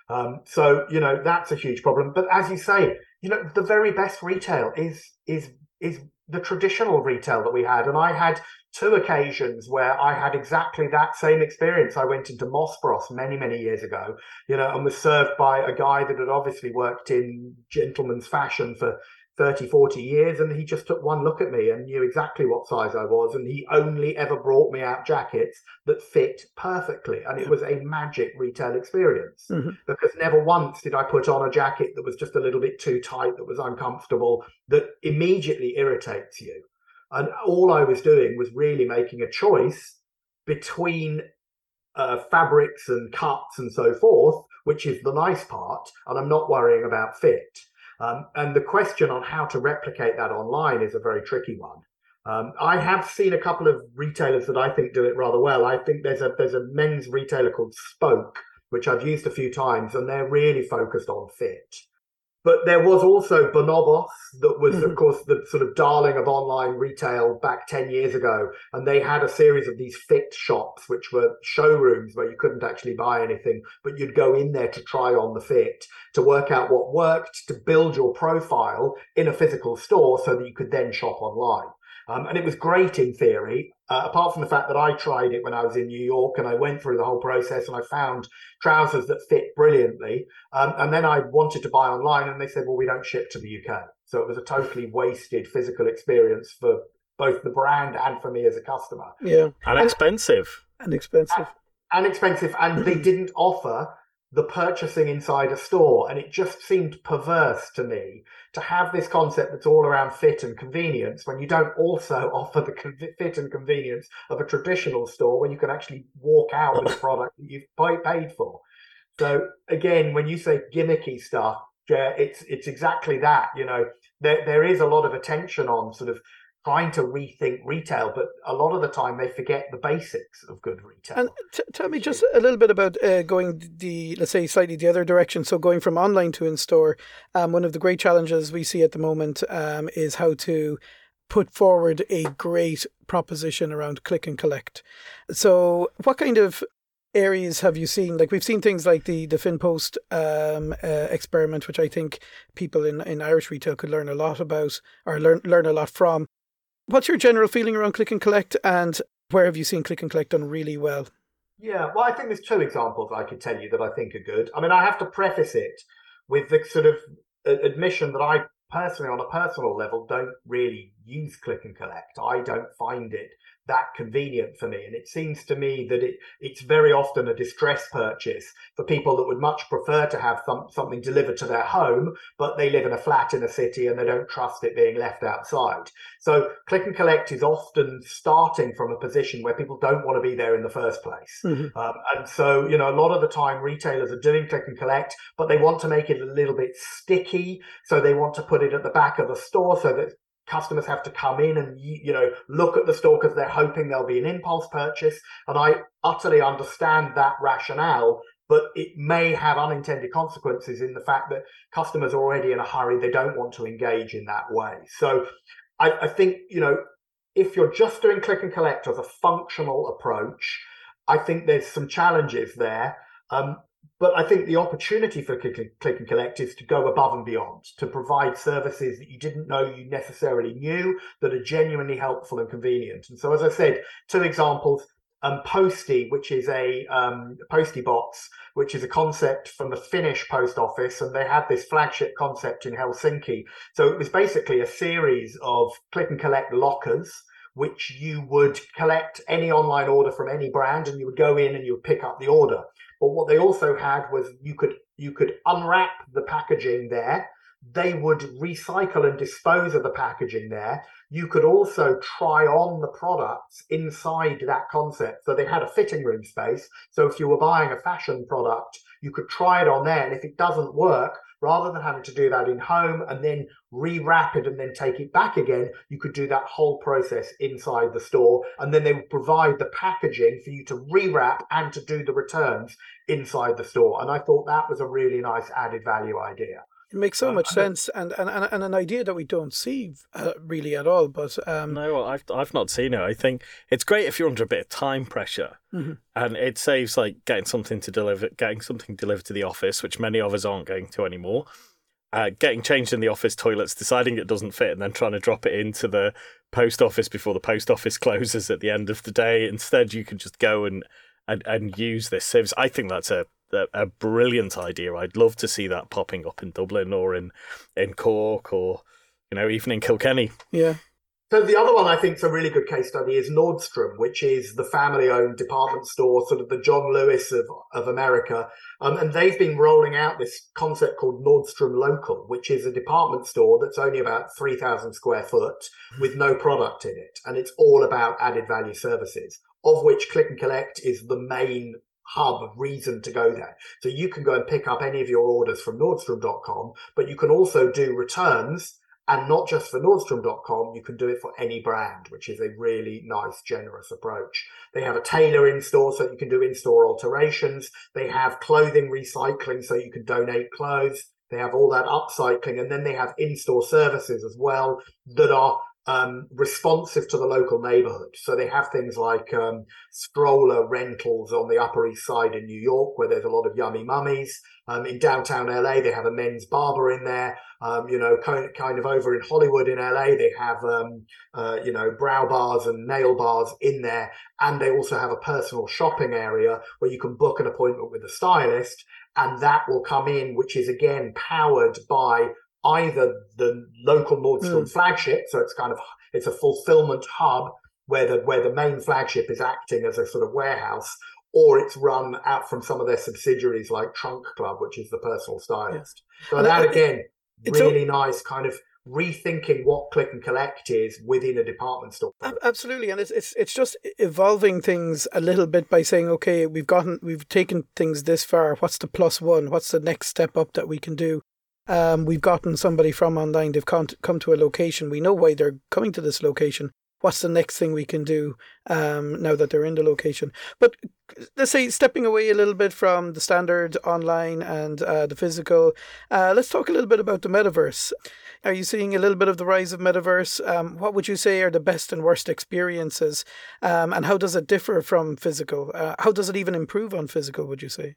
Um, so you know that's a huge problem. But as you say, you know the very best retail is is is the traditional retail that we had, and I had two occasions where I had exactly that same experience. I went into Moss Bros many, many years ago, you know, and was served by a guy that had obviously worked in gentleman's fashion for 30, 40 years. And he just took one look at me and knew exactly what size I was. And he only ever brought me out jackets that fit perfectly. And it was a magic retail experience mm-hmm. because never once did I put on a jacket that was just a little bit too tight, that was uncomfortable, that immediately irritates you. And all I was doing was really making a choice between uh, fabrics and cuts and so forth, which is the nice part. And I'm not worrying about fit. Um, and the question on how to replicate that online is a very tricky one. Um, I have seen a couple of retailers that I think do it rather well. I think there's a there's a men's retailer called Spoke, which I've used a few times, and they're really focused on fit. But there was also Bonobos, that was, mm-hmm. of course, the sort of darling of online retail back 10 years ago. And they had a series of these fit shops, which were showrooms where you couldn't actually buy anything, but you'd go in there to try on the fit, to work out what worked, to build your profile in a physical store so that you could then shop online. Um, and it was great in theory, uh, apart from the fact that I tried it when I was in New York and I went through the whole process and I found trousers that fit brilliantly. Um, and then I wanted to buy online and they said, well, we don't ship to the UK. So it was a totally wasted physical experience for both the brand and for me as a customer. Yeah. And, and expensive. And expensive. And, and expensive. And they didn't offer the purchasing inside a store. And it just seemed perverse to me to have this concept that's all around fit and convenience when you don't also offer the fit and convenience of a traditional store where you can actually walk out with a product that you've paid for. So again, when you say gimmicky stuff, it's it's exactly that. You know, there there is a lot of attention on sort of trying to rethink retail, but a lot of the time they forget the basics of good retail. And t- tell me just a little bit about uh, going the, let's say, slightly the other direction. So going from online to in store, um, one of the great challenges we see at the moment um, is how to put forward a great proposition around click and collect. So, what kind of areas have you seen? Like we've seen things like the the FinPost um, uh, experiment, which I think people in, in Irish retail could learn a lot about or learn learn a lot from. What's your general feeling around click and collect, and where have you seen click and collect done really well? Yeah, well, I think there's two examples I could tell you that I think are good. I mean, I have to preface it with the sort of uh, admission that I personally, on a personal level, don't really use click and collect. I don't find it that convenient for me. And it seems to me that it it's very often a distress purchase for people that would much prefer to have some, something delivered to their home, but they live in a flat in a city and they don't trust it being left outside. So click and collect is often starting from a position where people don't want to be there in the first place. Mm-hmm. Um, and so, you know, a lot of the time retailers are doing click and collect, but they want to make it a little bit sticky. So they want to put it at the back of the store so that customers have to come in and you know look at the store because they're hoping there'll be an impulse purchase. And i utterly understand that rationale but it may have unintended consequences in the fact that customers are already in a hurry. They don't want to engage in that way. So i, I think you know if you're just doing click and collect as a functional approach i think there's some challenges there. Um, but I think the opportunity for click, and collect is to go above and beyond, to provide services that you didn't know you necessarily knew that are genuinely helpful and convenient. And so, as I said, two examples. Um, Posti, which is a um, Posti box, which is a concept from the Finnish post office, and they had this flagship concept in Helsinki. So it was basically a series of click and collect lockers which you would collect any online order from any brand and you would go in and you would pick up the order. But what they also had was you could you could unwrap the packaging there. They would recycle and dispose of the packaging there. You could also try on the products inside that concept. So they had a fitting room space. So if you were buying a fashion product, you could try it on there. And if it doesn't work, rather than having to do that in home and then rewrap it and then take it back again, you could do that whole process inside the store. And then they would provide the packaging for you to rewrap and to do the returns inside the store. And I thought that was a really nice added value idea. It makes so um, much sense, and, and, and, and an idea that we don't see uh, really at all. But um... no, I've I've not seen it. I think it's great if you're under a bit of time pressure, mm-hmm. and it saves like getting something to deliver, getting something delivered to the office, which many of us aren't going to anymore. Uh, getting changed in the office toilets, deciding it doesn't fit, and then trying to drop it into the post office before the post office closes at the end of the day. Instead, you can just go and and, and use this service. I think that's a a, a brilliant idea. I'd love to see that popping up in Dublin or in in Cork or you know even in Kilkenny. Yeah. So the other one I think is a really good case study is Nordstrom, which is the family-owned department store, sort of the John Lewis of of America, um, and they've been rolling out this concept called Nordstrom Local, which is a department store that's only about three thousand square foot with no product in it, and it's all about added value services, of which Click and Collect is the main hub of reason to go there. So you can go and pick up any of your orders from Nordstrom.com, but you can also do returns and not just for Nordstrom.com, you can do it for any brand, which is a really nice, generous approach. They have a tailor in store so you can do in store alterations. They have clothing recycling so you can donate clothes. They have all that upcycling and then they have in store services as well that are um, responsive to the local neighborhood. So they have things like um, stroller rentals on the Upper East Side in New York, where there's a lot of yummy mummies. Um, in downtown LA, they have a men's barber in there. Um, you know, kind, of over in Hollywood in LA, they have, um, uh, you know, brow bars and nail bars in there. And they also have a personal shopping area where you can book an appointment with a stylist and that will come in, which is again powered by either the local Nordstrom mm. flagship, so it's kind of it's a fulfillment hub where the where the main flagship is acting as a sort of warehouse, or it's run out from some of their subsidiaries like Trunk Club, which is the personal stylist. Yeah. So and that again, really a, nice kind of rethinking what click and collect is within a department store. Absolutely, and it's it's it's just evolving things a little bit by saying, okay, we've gotten we've taken things this far. What's the plus one? What's the next step up that we can do? Um, we've gotten somebody from online. They've come to, come to a location. We know why they're coming to this location. what's the next thing we can do um, now that they're in the location. But let's say stepping away a little bit from the standard online and uh, the physical, uh, let's talk a little bit about the metaverse. Are you seeing a little bit of the rise of metaverse? Um, what would you say are the best and worst experiences, um, and how does it differ from physical? Uh, how does it even improve on physical? Would you say?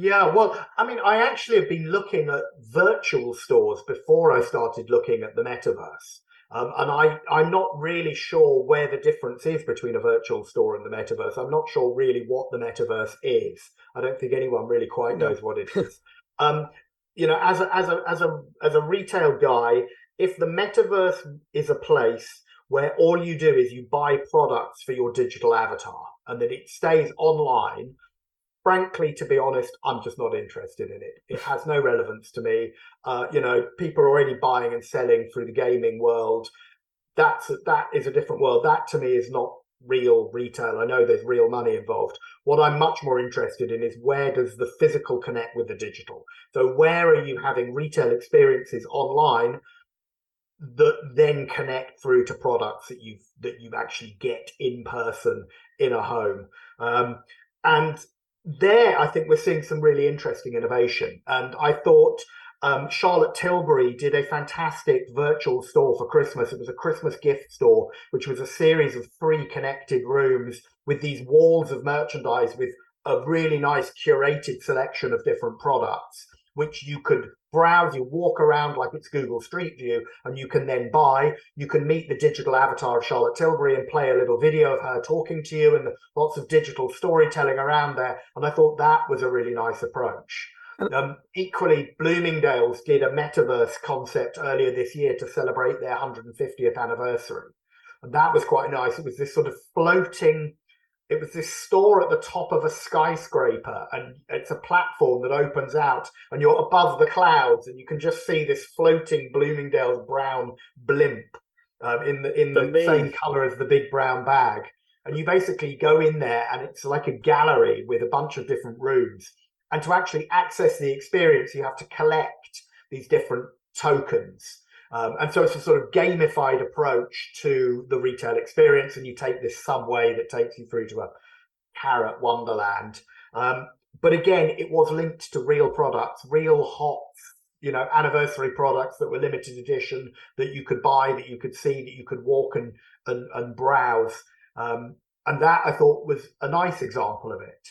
Yeah, well, I mean, I actually have been looking at virtual stores before I started looking at the metaverse. Um, and I, I'm not really sure where the difference is between a virtual store and the metaverse. I'm not sure really what the metaverse is. I don't think anyone really quite knows what it is. um, you know, as a, as a as a as a retail guy, if the metaverse is a place where all you do is you buy products for your digital avatar and then it stays online frankly, to be honest, I'm just not interested in it. It has no relevance to me. Uh, you know, people are already buying and selling through the gaming world. That's that is a different world. That to me is not real retail. I know there's real money involved. What I'm much more interested in is where does the physical connect with the digital? So where are you having retail experiences online that then connect through to products that you that you actually get in person in a home? Um, and there, I think we're seeing some really interesting innovation. And I thought um, Charlotte Tilbury did a fantastic virtual store for Christmas. It was a Christmas gift store, which was a series of three connected rooms with these walls of merchandise with a really nice curated selection of different products, which you could browse, you walk around like it's Google Street View, and you can then buy. You can meet the digital avatar of Charlotte Tilbury and play a little video of her talking to you, and lots of digital storytelling around there. And I thought that was a really nice approach. Um, equally, Bloomingdale's did a metaverse concept earlier this year to celebrate their 150th anniversary. And that was quite nice. It was this sort of floating it was this store at the top of a skyscraper and it's a platform that opens out and you're above the clouds and you can just see this floating bloomingdale's brown blimp um, in the in the same color as the big brown bag. And you basically go in there and it's like a gallery with a bunch of different rooms. And to actually access the experience you have to collect these different tokens um, and so it's a sort of gamified approach to the retail experience, and you take this subway that takes you through to a carrot wonderland. Um, but again, it was linked to real products, real hot, you know, anniversary products that were limited edition that you could buy, that you could see, that you could walk and and, and browse. Um, and that I thought was a nice example of it.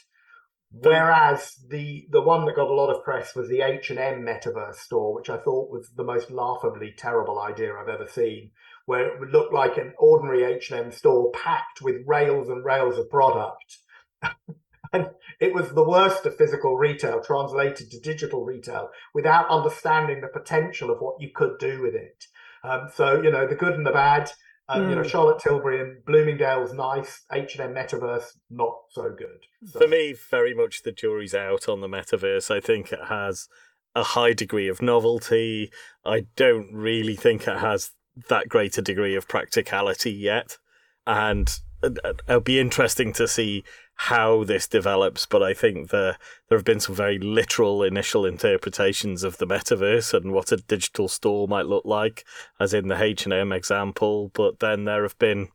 Whereas the the one that got a lot of press was the H and M metaverse store, which I thought was the most laughably terrible idea I've ever seen, where it would look like an ordinary H and M store packed with rails and rails of product. and it was the worst of physical retail translated to digital retail without understanding the potential of what you could do with it. Um, so you know the good and the bad. Um, mm. You know, hmm. Charlotte Tilbury and Bloomingdale's nice. H and M Metaverse not so good. So. For me, very much the jury's out on the Metaverse. I think it has a high degree of novelty. I don't really think it has that great a degree of practicality yet, and it'll be interesting to see how this develops, but I think the, there have been some very literal initial interpretations of the metaverse and what a digital store might look like, as in the H and M example. But then there have been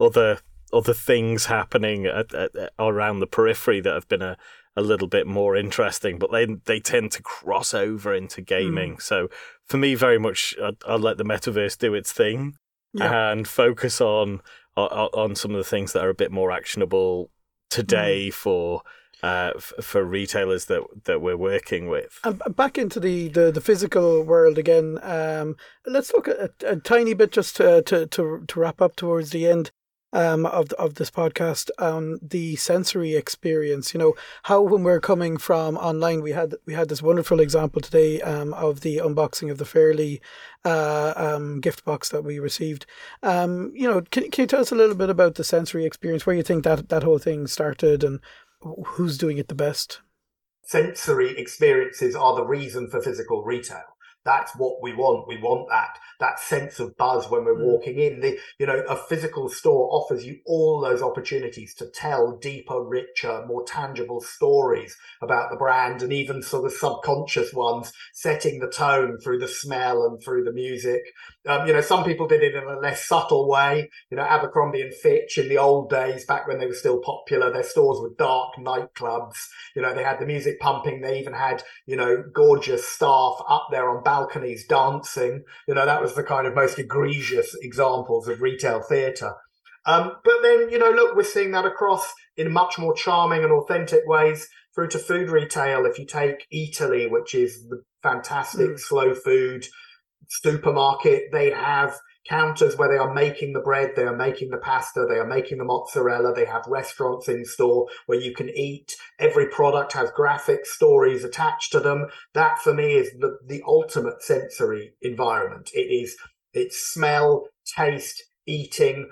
other other things happening at, at, around the periphery that have been a, a little bit more interesting, but they they tend to cross over into gaming. Mm. So for me, very much, I'll, let the metaverse do its thing yeah. and focus on on some of the things that are a bit more actionable today mm. for uh, f- for retailers that that we're working with. And back into the, the, the physical world again. Um, let's look at a, a tiny bit just to, to, to to wrap up towards the end um, of of this podcast on the sensory experience. You know how when we're coming from online, we had we had this wonderful example today um, of the unboxing of the Faerly uh, um, gift box that we received. Um, you know, can can you tell us a little bit about the sensory experience, where you think that that whole thing started, and who's doing it the best? Sensory experiences are the reason for physical retail that's what we want. We want that that sense of buzz when we're mm. walking in. The you know a physical store offers you all those opportunities to tell deeper, richer, more tangible stories about the brand, and even sort of subconscious ones, setting the tone through the smell and through the music. Um, you know, some people did it in a less subtle way. You know, Abercrombie and Fitch in the old days, back when they were still popular, their stores were dark nightclubs. You know, they had the music pumping. They even had, you know, gorgeous staff up there on balconies dancing. You know, that was the kind of most egregious examples of retail theatre. Um, but then, you know, look, we're seeing that across in much more charming and authentic ways through to food retail. If you take Eataly, which is the fantastic mm. slow food supermarket, they have counters where they are making the bread, they are making the pasta, they are making the mozzarella, they have restaurants in store where you can eat. Every product has graphic stories attached to them. That for me is the, the ultimate sensory environment. It is it's smell, taste, eating,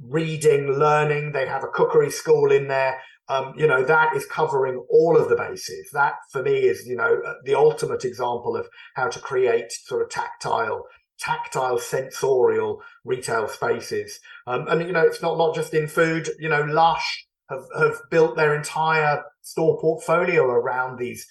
reading, learning. They have a cookery school in there. Um, you know, that is covering all of the bases. That for me is, you know, the ultimate example of how to create sort of tactile tactile, sensorial retail spaces. Um, and you know, it's not not just in food. You know, Lush have have built their entire store portfolio around these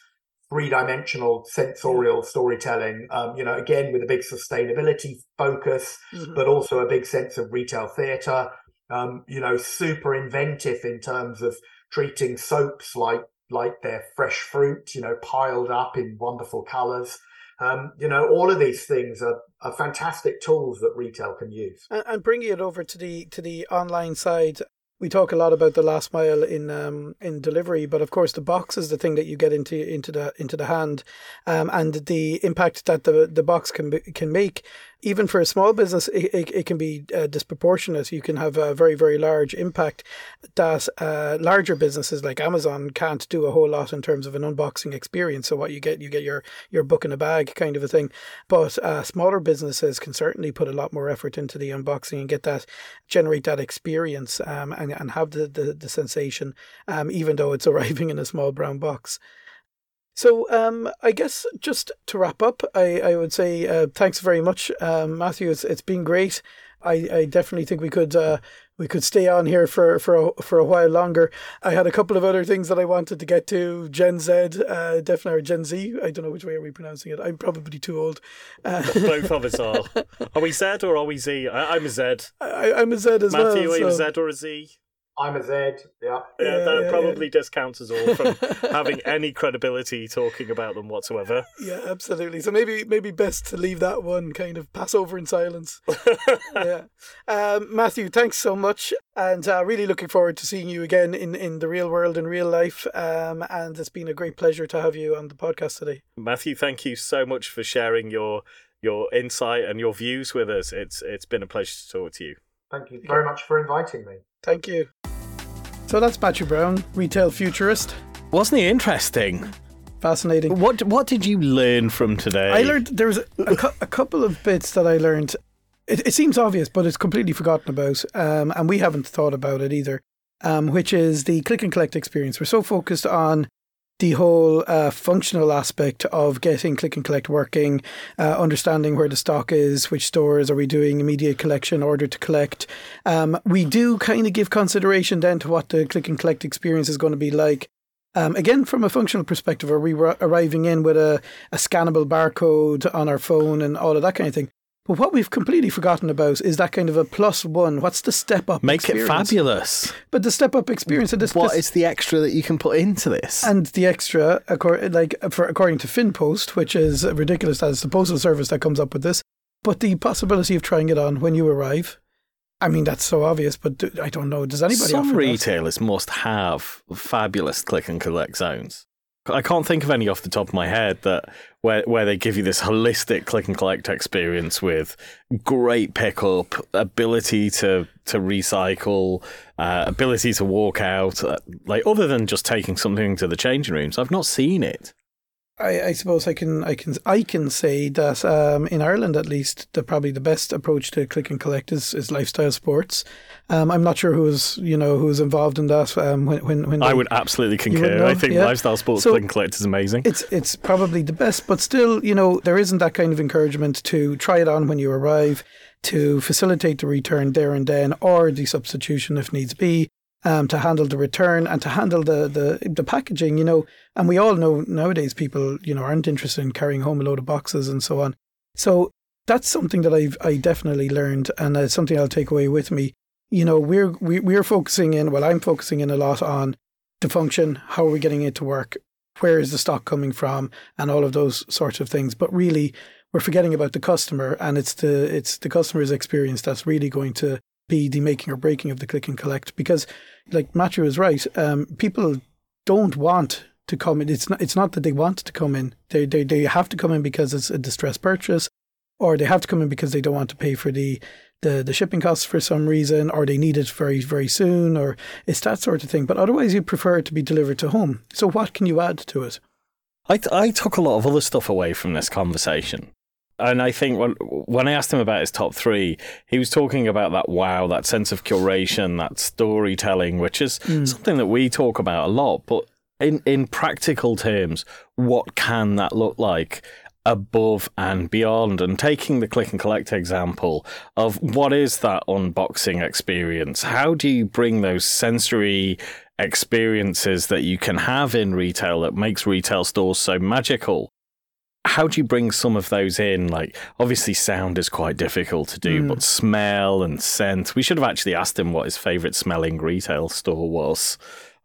three-dimensional sensorial storytelling. Um, you know, again with a big sustainability focus, mm-hmm. but also a big sense of retail theatre. Um, you know, super inventive in terms of treating soaps like like they're fresh fruit. You know, piled up in wonderful colours. Um, you know, all of these things are, are fantastic tools that retail can use. And, and bringing it over to the to the online side, we talk a lot about the last mile in um, in delivery, but of course the box is the thing that you get into into the into the hand, um, and the impact that the the box can can make even for a small business, it, it, it can be uh, disproportionate. You can have a very, very large impact that uh, larger businesses like Amazon can't do a whole lot in terms of an unboxing experience. So what you get, you get your, your book in a bag kind of a thing. But uh, smaller businesses can certainly put a lot more effort into the unboxing and get that, generate that experience um, and, and have the, the, the sensation, um, even though it's arriving in a small brown box. So, um, I guess just to wrap up, I, I would say uh, thanks very much, um, Matthew. It's, it's been great. I, I definitely think we could uh, we could stay on here for for a, for a while longer. I had a couple of other things that I wanted to get to. Gen Z, uh, definitely or Gen Z. I don't know which way are we pronouncing it. I'm probably too old. Uh, Both of us are. Are we Z or are we Z? I, I'm a Z. I, I'm a Z as Matthew, well. Matthew, are you a Z or a Z? I'm a Z. Yeah. Yeah, yeah that yeah, probably yeah. discounts us all from having any credibility talking about them whatsoever. Yeah, absolutely. So maybe maybe best to leave that one kind of pass over in silence. yeah. Um, Matthew, thanks so much, and uh, really looking forward to seeing you again in in the real world in real life. Um, and it's been a great pleasure to have you on the podcast today. Matthew, thank you so much for sharing your your insight and your views with us. It's it's been a pleasure to talk to you. Thank you very much for inviting me. Thank you. So that's Matthew Brown, retail futurist. Wasn't he interesting? Fascinating. What What did you learn from today? I learned there was a, a, a couple of bits that I learned. It, it, seems obvious, but it's completely forgotten about, um, and we haven't thought about it either. Um, which is the click and collect experience. We're so focused on the whole uh, functional aspect of getting click and collect working, uh, understanding where the stock is, which stores are we doing immediate collection, order to collect. Um, we do kind of give consideration then to what the click and collect experience is going to be like. Um, again, from a functional perspective, are we arriving in with a, a scannable barcode on our phone and all of that kind of thing? But what we've completely forgotten about is that kind of a plus one. What's the step up? Make experience? it fabulous. But the step up experience. And this, what this, is the extra that you can put into this? And the extra, like for according to FinPost, which is ridiculous that it's the postal service that comes up with this, but the possibility of trying it on when you arrive. I mean, that's so obvious, but I don't know. Does anybody? Some retailers that? must have fabulous click and collect zones. I can't think of any off the top of my head that where where they give you this holistic click and collect experience with great pickup, ability to to recycle, uh, ability to walk out, uh, like other than just taking something to the changing rooms. I've not seen it. I, I, suppose I can I can I can say that um, in Ireland at least the probably the best approach to click and collect is, is lifestyle sports. Um, I'm not sure who's you know who's involved in that. Um, when when, when I they, would absolutely concur. I think yeah. lifestyle sports so click and collect is amazing. It's it's probably the best, but still you know there isn't that kind of encouragement to try it on when you arrive to facilitate the return there and then or the substitution if needs be um, to handle the return and to handle the, the the packaging, you know. And we all know nowadays people, you know, aren't interested in carrying home a load of boxes and so on. So that's something that I've I definitely learned, and it's something I'll take away with me. You know, we're we, we're focusing in. Well, I'm focusing in a lot on the function. How are we getting it to work? Where is the stock coming from? And all of those sorts of things. But really, we're forgetting about the customer, and it's the it's the customer's experience that's really going to be the making or breaking of the click and collect because like Matthew is right um, people don't want to come in. It's not it's not that they want to come in. They, they they have to come in because it's a distressed purchase or they have to come in because they don't want to pay for the the, the shipping costs for some reason or they need it very very soon or it's that sort of thing. But otherwise you prefer it to be delivered to home. So what can you add to it? I, I took a lot of other stuff away from this conversation and I think when when I asked him about his top three, he was talking about that wow, that sense of curation, that storytelling, which is mm. something that we talk about a lot. But in in practical terms, what can that look like? above and beyond and taking the click and collect example of what is that unboxing experience how do you bring those sensory experiences that you can have in retail that makes retail stores so magical how do you bring some of those in? Like, obviously, sound is quite difficult to do, mm. but smell and scent. We should have actually asked him what his favourite smelling retail store was.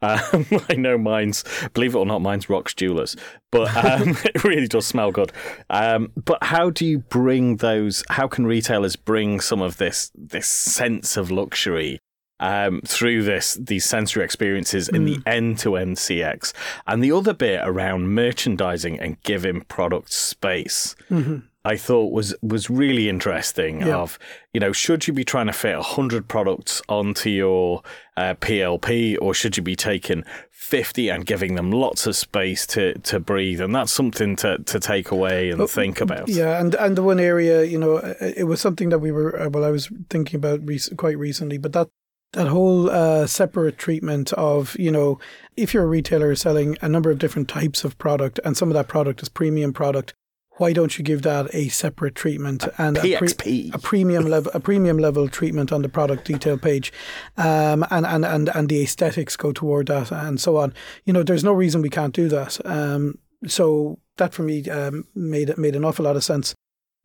Um, I know mine's, believe it or not, mine's Rock's Jewelers, but um, it really does smell good. Um, but how do you bring those? How can retailers bring some of this this sense of luxury um, through this these sensory experiences in the end to end CX, and the other bit around merchandising and giving products space. Mm-hmm. I thought was was really interesting. Yeah. Of you know, should you be trying to fit hundred products onto your uh, PLP, or should you be taking fifty and giving them lots of space to, to breathe? And that's something to, to take away and think about. Yeah, and and the one area, you know, it was something that we were uh, well, I was thinking about rec- quite recently, but that that whole uh, separate treatment of you know if you're a retailer selling a number of different types of product and some of that product is premium product why don't you give that a separate treatment a and a, pre- a, premium level a premium level treatment on the product detail page um, and, and and and the aesthetics go toward that and so on. You know there's no reason we can't do that. Um, so that for me um, made made an awful lot of sense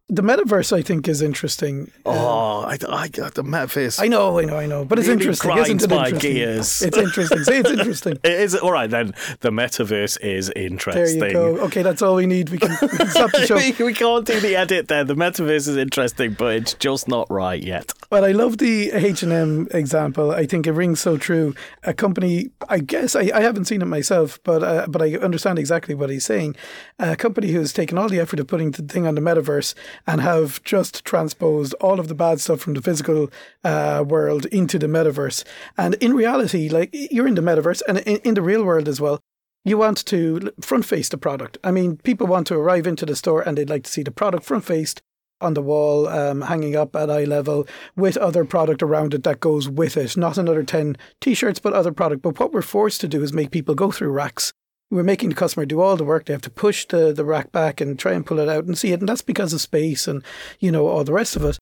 the metaverse, I think, is interesting. Oh, I, I got the metaverse. I know, I know, I know, but it's really interesting. Isn't it my interesting? gears. It's interesting. Say it's interesting. it is all right then. The metaverse is interesting. There you go. Okay, that's all we need. We can, we can stop the show. we, we, can't do the edit there. The metaverse is interesting, but it's just not right yet. Well, I love the H and M example. I think it rings so true. A company, I guess, I, I haven't seen it myself, but uh, but I understand exactly what he's saying. A company who's taken all the effort of putting the thing on the metaverse and have just transposed all of the bad stuff from the physical uh, world into the metaverse. And in reality, like you're in the metaverse and in, in the real world as well. You want to front face the product. I mean, people want to arrive into the store and they'd like to see the product front faced on the wall, um, hanging up at eye level, with other product around it that goes with it. Not another 10 t shirts, but other product. But what we're forced to do is make people go through racks we're making the customer do all the work. They have to push the, the rack back and try and pull it out and see it. And that's because of space and, you know, all the rest of it.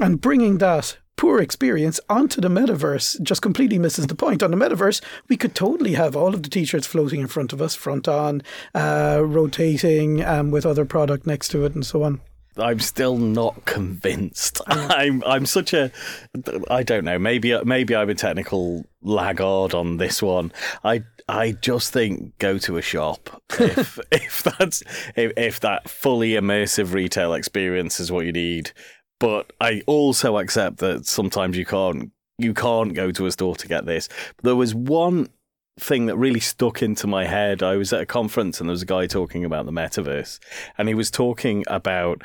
And bringing that poor experience onto the metaverse just completely misses the point. On the metaverse, we could totally have all of the t-shirts floating in front of us, front on, uh, rotating um, with other product next to it and so on. I'm still not convinced. I'm I'm such a I don't know. Maybe maybe I'm a technical laggard on this one. I I just think go to a shop if if that's if, if that fully immersive retail experience is what you need. But I also accept that sometimes you can't you can't go to a store to get this. But there was one thing that really stuck into my head. I was at a conference and there was a guy talking about the metaverse, and he was talking about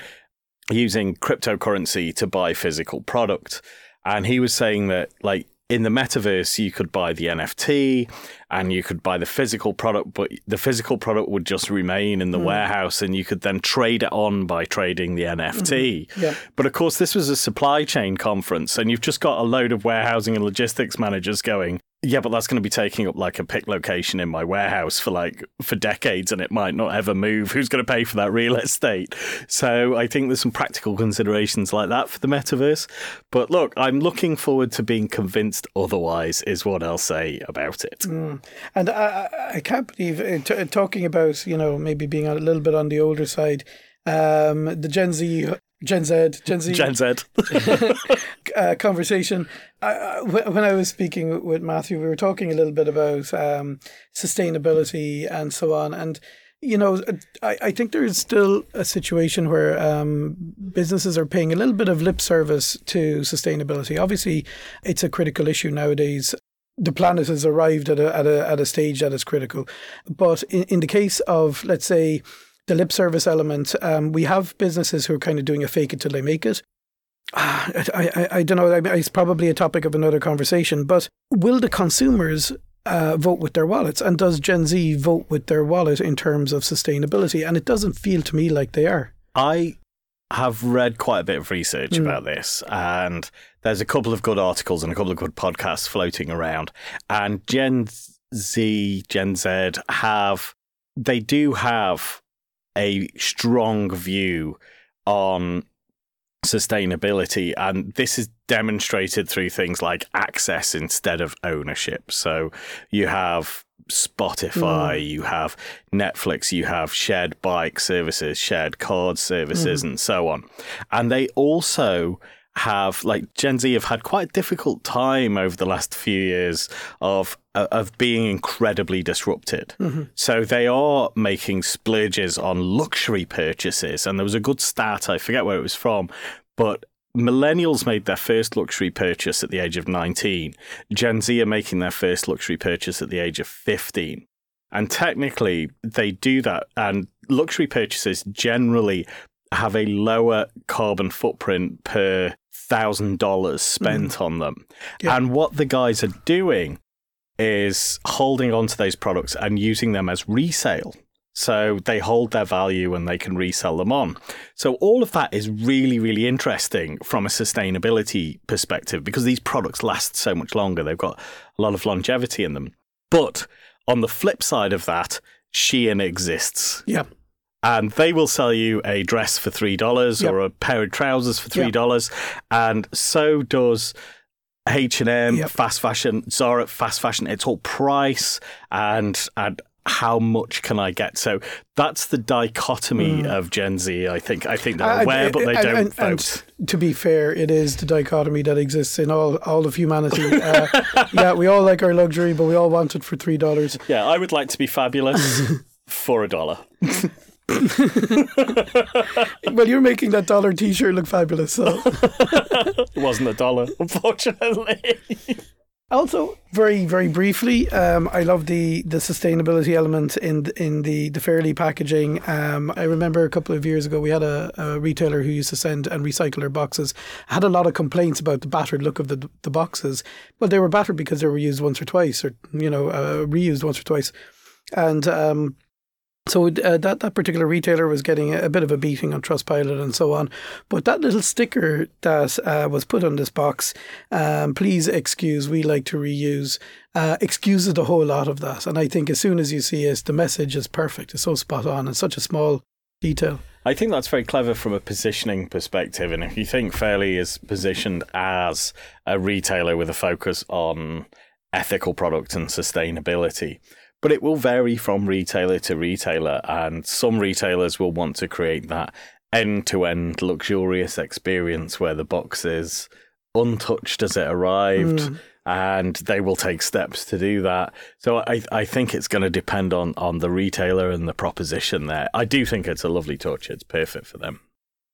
using cryptocurrency to buy physical product. And he was saying that like in the metaverse, you could buy the NFT and you could buy the physical product, but the physical product would just remain in the mm. warehouse and you could then trade it on by trading the NFT. Mm-hmm. Yeah. But of course, this was a supply chain conference and you've just got a load of warehousing and logistics managers going, yeah, but that's going to be taking up like a pick location in my warehouse for like for decades and it might not ever move. Who's going to pay for that real estate? So I think there's some practical considerations like that for the metaverse. But look, I'm looking forward to being convinced otherwise, is what I'll say about it. Mm. And I, I can't believe uh, t- talking about, you know, maybe being a little bit on the older side. Um, the Gen Z Gen Z, Gen Z, Gen Z uh, conversation. I, when I was speaking with Matthew, we were talking a little bit about um, sustainability and so on. And you know, I, I think there's still a situation where um, businesses are paying a little bit of lip service to sustainability. Obviously, it's a critical issue nowadays the planet has arrived at a, at a, at a stage that is critical. But in, in the case of, let's say, the lip service element, um, we have businesses who are kind of doing a fake it till they make it. I, I, I don't know. It's probably a topic of another conversation. But will the consumers uh, vote with their wallets? And does Gen Z vote with their wallet in terms of sustainability? And it doesn't feel to me like they are. I have read quite a bit of research mm. about this, and there's a couple of good articles and a couple of good podcasts floating around. And Gen Z, Gen Z have, they do have a strong view on sustainability. And this is demonstrated through things like access instead of ownership. So you have Spotify, mm. you have Netflix, you have shared bike services, shared card services, mm. and so on. And they also have like Gen Z have had quite a difficult time over the last few years of uh, of being incredibly disrupted. Mm-hmm. So they are making splurges on luxury purchases, and there was a good stat I forget where it was from, but millennials made their first luxury purchase at the age of 19. Gen Z are making their first luxury purchase at the age of 15. And technically, they do that. And luxury purchases generally have a lower carbon footprint per thousand dollars spent mm. on them. Yeah. And what the guys are doing is holding on to those products and using them as resale. So they hold their value and they can resell them on. So all of that is really, really interesting from a sustainability perspective because these products last so much longer. They've got a lot of longevity in them. But on the flip side of that, Shein exists. Yeah and they will sell you a dress for three dollars yep. or a pair of trousers for three dollars, yep. and so does H and M, fast fashion, Zara, fast fashion. It's all price and and how much can I get? So that's the dichotomy mm. of Gen Z. I think I think they're aware, but they don't and, vote. And to be fair, it is the dichotomy that exists in all all of humanity. Uh, yeah, we all like our luxury, but we all want it for three dollars. Yeah, I would like to be fabulous for a dollar. well, you're making that dollar T-shirt look fabulous. So it wasn't a dollar, unfortunately. Also, very very briefly, um, I love the the sustainability element in in the the Faerly packaging. Um, I remember a couple of years ago we had a, a, retailer who used to send and recycle their boxes. Had a lot of complaints about the battered look of the the boxes. Well, they were battered because they were used once or twice, or you know, uh, reused once or twice, and um, so uh, that that particular retailer was getting a, bit of a beating on Trustpilot and so on. But that little sticker that uh, was put on this box, um, please excuse, we like to reuse, uh, excuses a whole lot of that. And I think as soon as you see it, the message is perfect. It's so spot on and such a small detail. I think that's very clever from a positioning perspective. And if you think Faerly is positioned as a retailer with a focus on ethical product and sustainability, but it will vary from retailer to retailer, and some retailers will want to create that end to end luxurious experience where the box is untouched as it arrived. Mm. And they will take steps to do that. So I, I think it's going to depend on, on the retailer and the proposition there. I do think it's a lovely touch. It's perfect for them.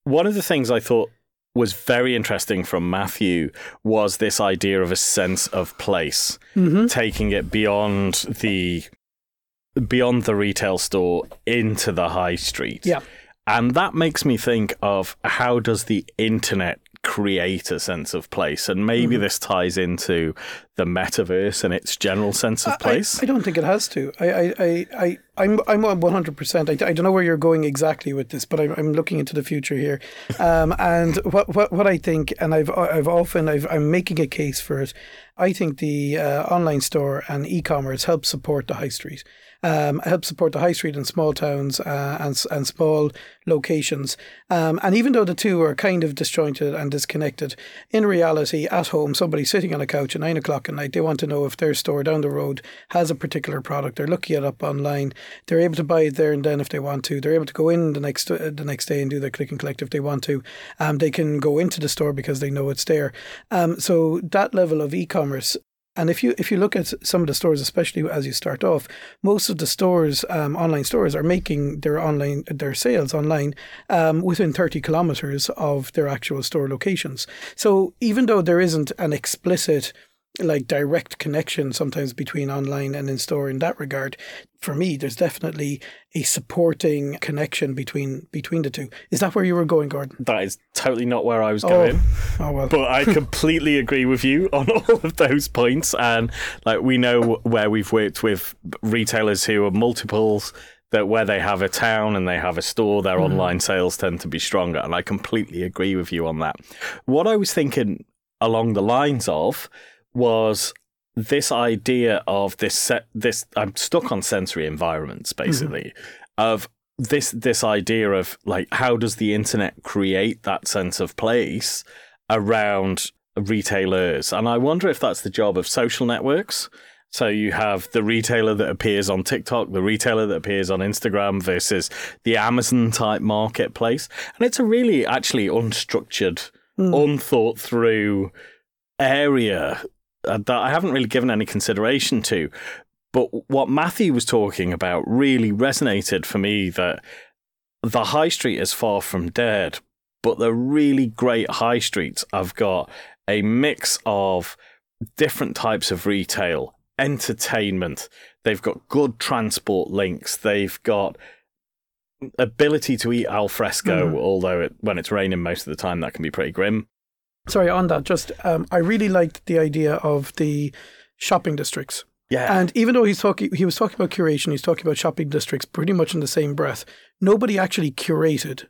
One of the things I thought was very interesting from Matthew was this idea of a sense of place, mm-hmm. taking it beyond the beyond the retail store into the high street. Yeah. And that makes me think of how does the internet create a sense of place. And maybe mm-hmm. this ties into the metaverse and its general sense of place. I, I, don't think it has to. I, I, I, I I'm I'm 100. percent I, I don't know where you're going exactly with this, but I'm, I'm looking into the future here. Um, and what, what what I think, and I've I've often I've, I'm making a case for it. I think the uh, online store and e-commerce help support the high street um, help support the high street in small towns uh, and, and small locations. Um, and even though the two are kind of disjointed and disconnected, in reality, at home, somebody sitting on a couch at nine o'clock at night, they want to know if their store down the road has a particular product. They're looking it up online. They're able to buy it there and then if they want to. They're able to go in the next uh, the next day and do their click and collect if they want to. Um, they can go into the store because they know it's there. Um, so that level of e-commerce and if you if you look at some of the stores, especially as you start off, most of the stores, um, online stores, are making their online their sales online um, within thirty kilometers of their actual store locations. So even though there isn't an explicit like direct connection sometimes between online and in store in that regard. For me there's definitely a supporting connection between between the two. Is that where you were going gordon? That is totally not where i was going. Oh, oh well. But i completely agree with you on all of those points. And like we know where we've worked with retailers who are multiples that where they have a town and they have a store their mm. online sales tend to be stronger. And i completely agree with you on that. What i was thinking along the lines of was this idea of this set this I'm stuck on sensory environments mm-hmm. basically mm-hmm. of this this idea of like how does the internet create that sense of place around retailers and I wonder if that's the job of social networks so you have the retailer that appears on TikTok, the retailer that appears on Instagram versus the Amazon type marketplace. And it's a really actually unstructured, mm. unthought through area that I haven't really given any consideration to. But what Matthew was talking about really resonated for me that the high street is far from dead, but the really great high streets have got a mix of different types of retail, entertainment, they've got good transport links, they've got ability to eat al fresco, mm. although it, when it's raining most of the time, that can be pretty grim sorry, on that, just um, I really liked the idea of the shopping districts. Yeah. And even though he's talking, he was talking about curation, he's talking about shopping districts pretty much in the same breath. Nobody actually curated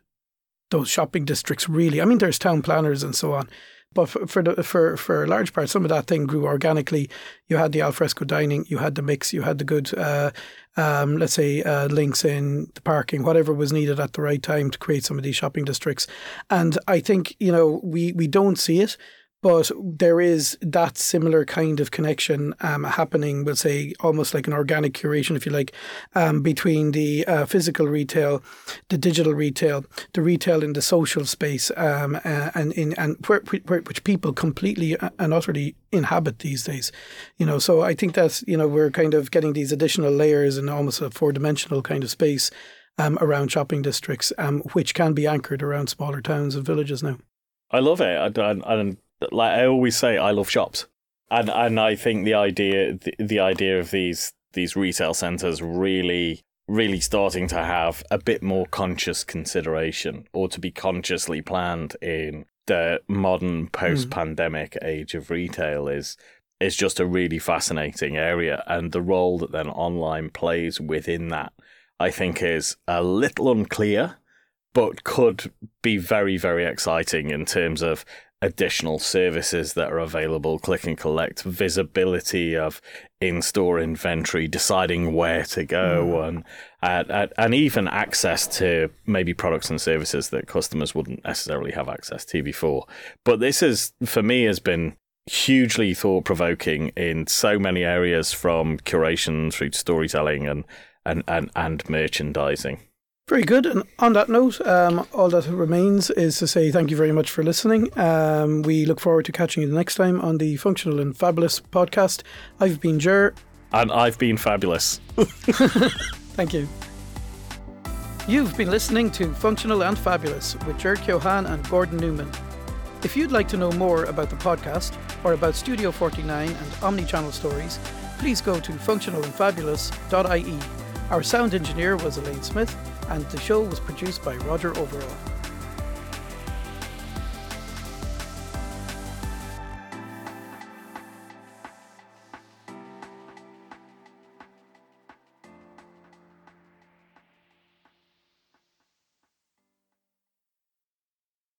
those shopping districts really. I mean, there's town planners and so on, but for for, the, for for a large part, some of that thing grew organically. You had the alfresco dining, you had the mix, you had the good, uh, um, let's say, uh, links in the parking, whatever was needed at the right time to create some of these shopping districts. And I think you know we we don't see it but there is that similar kind of connection um, happening, we'll say almost like an organic curation, if you like, um, between the uh, physical retail, the digital retail, the retail in the social space, um, and in and where, where, which people completely and utterly inhabit these days. You know, so I think that you know we're kind of getting these additional layers in almost a four dimensional kind of space. Um, around shopping districts, um, which can be anchored around smaller towns and villages now. I love it. I, I, like I always say, I love shops, and and I think the idea the, the idea of these these retail centers really really starting to have a bit more conscious consideration or to be consciously planned in the modern post-pandemic mm. age of retail is is just a really fascinating area and the role that then online plays within that I think is a little unclear but could be very very exciting in terms of additional services that are available, click and collect, visibility of in store inventory, deciding where to go, mm. and, and, and even access to maybe products and services that customers wouldn't necessarily have access to before. But this is, for me, has been hugely thought provoking in so many areas from curation through to storytelling and, and, and, and merchandising. Very good. And on that note, um, all that remains is to say thank you very much for listening. Um, we look forward to catching you the next time on the Functional and Fabulous podcast. I've been Ger. And I've been fabulous. thank you. You've been listening to Functional and Fabulous with Ger Keohane and Gordon Newman. If you'd like to know more about the podcast or about StudioForty9 and omnichannel stories, please go to functionalandfabulous.ie. Our sound engineer was Elaine Smith and the show was produced by Roger Overall.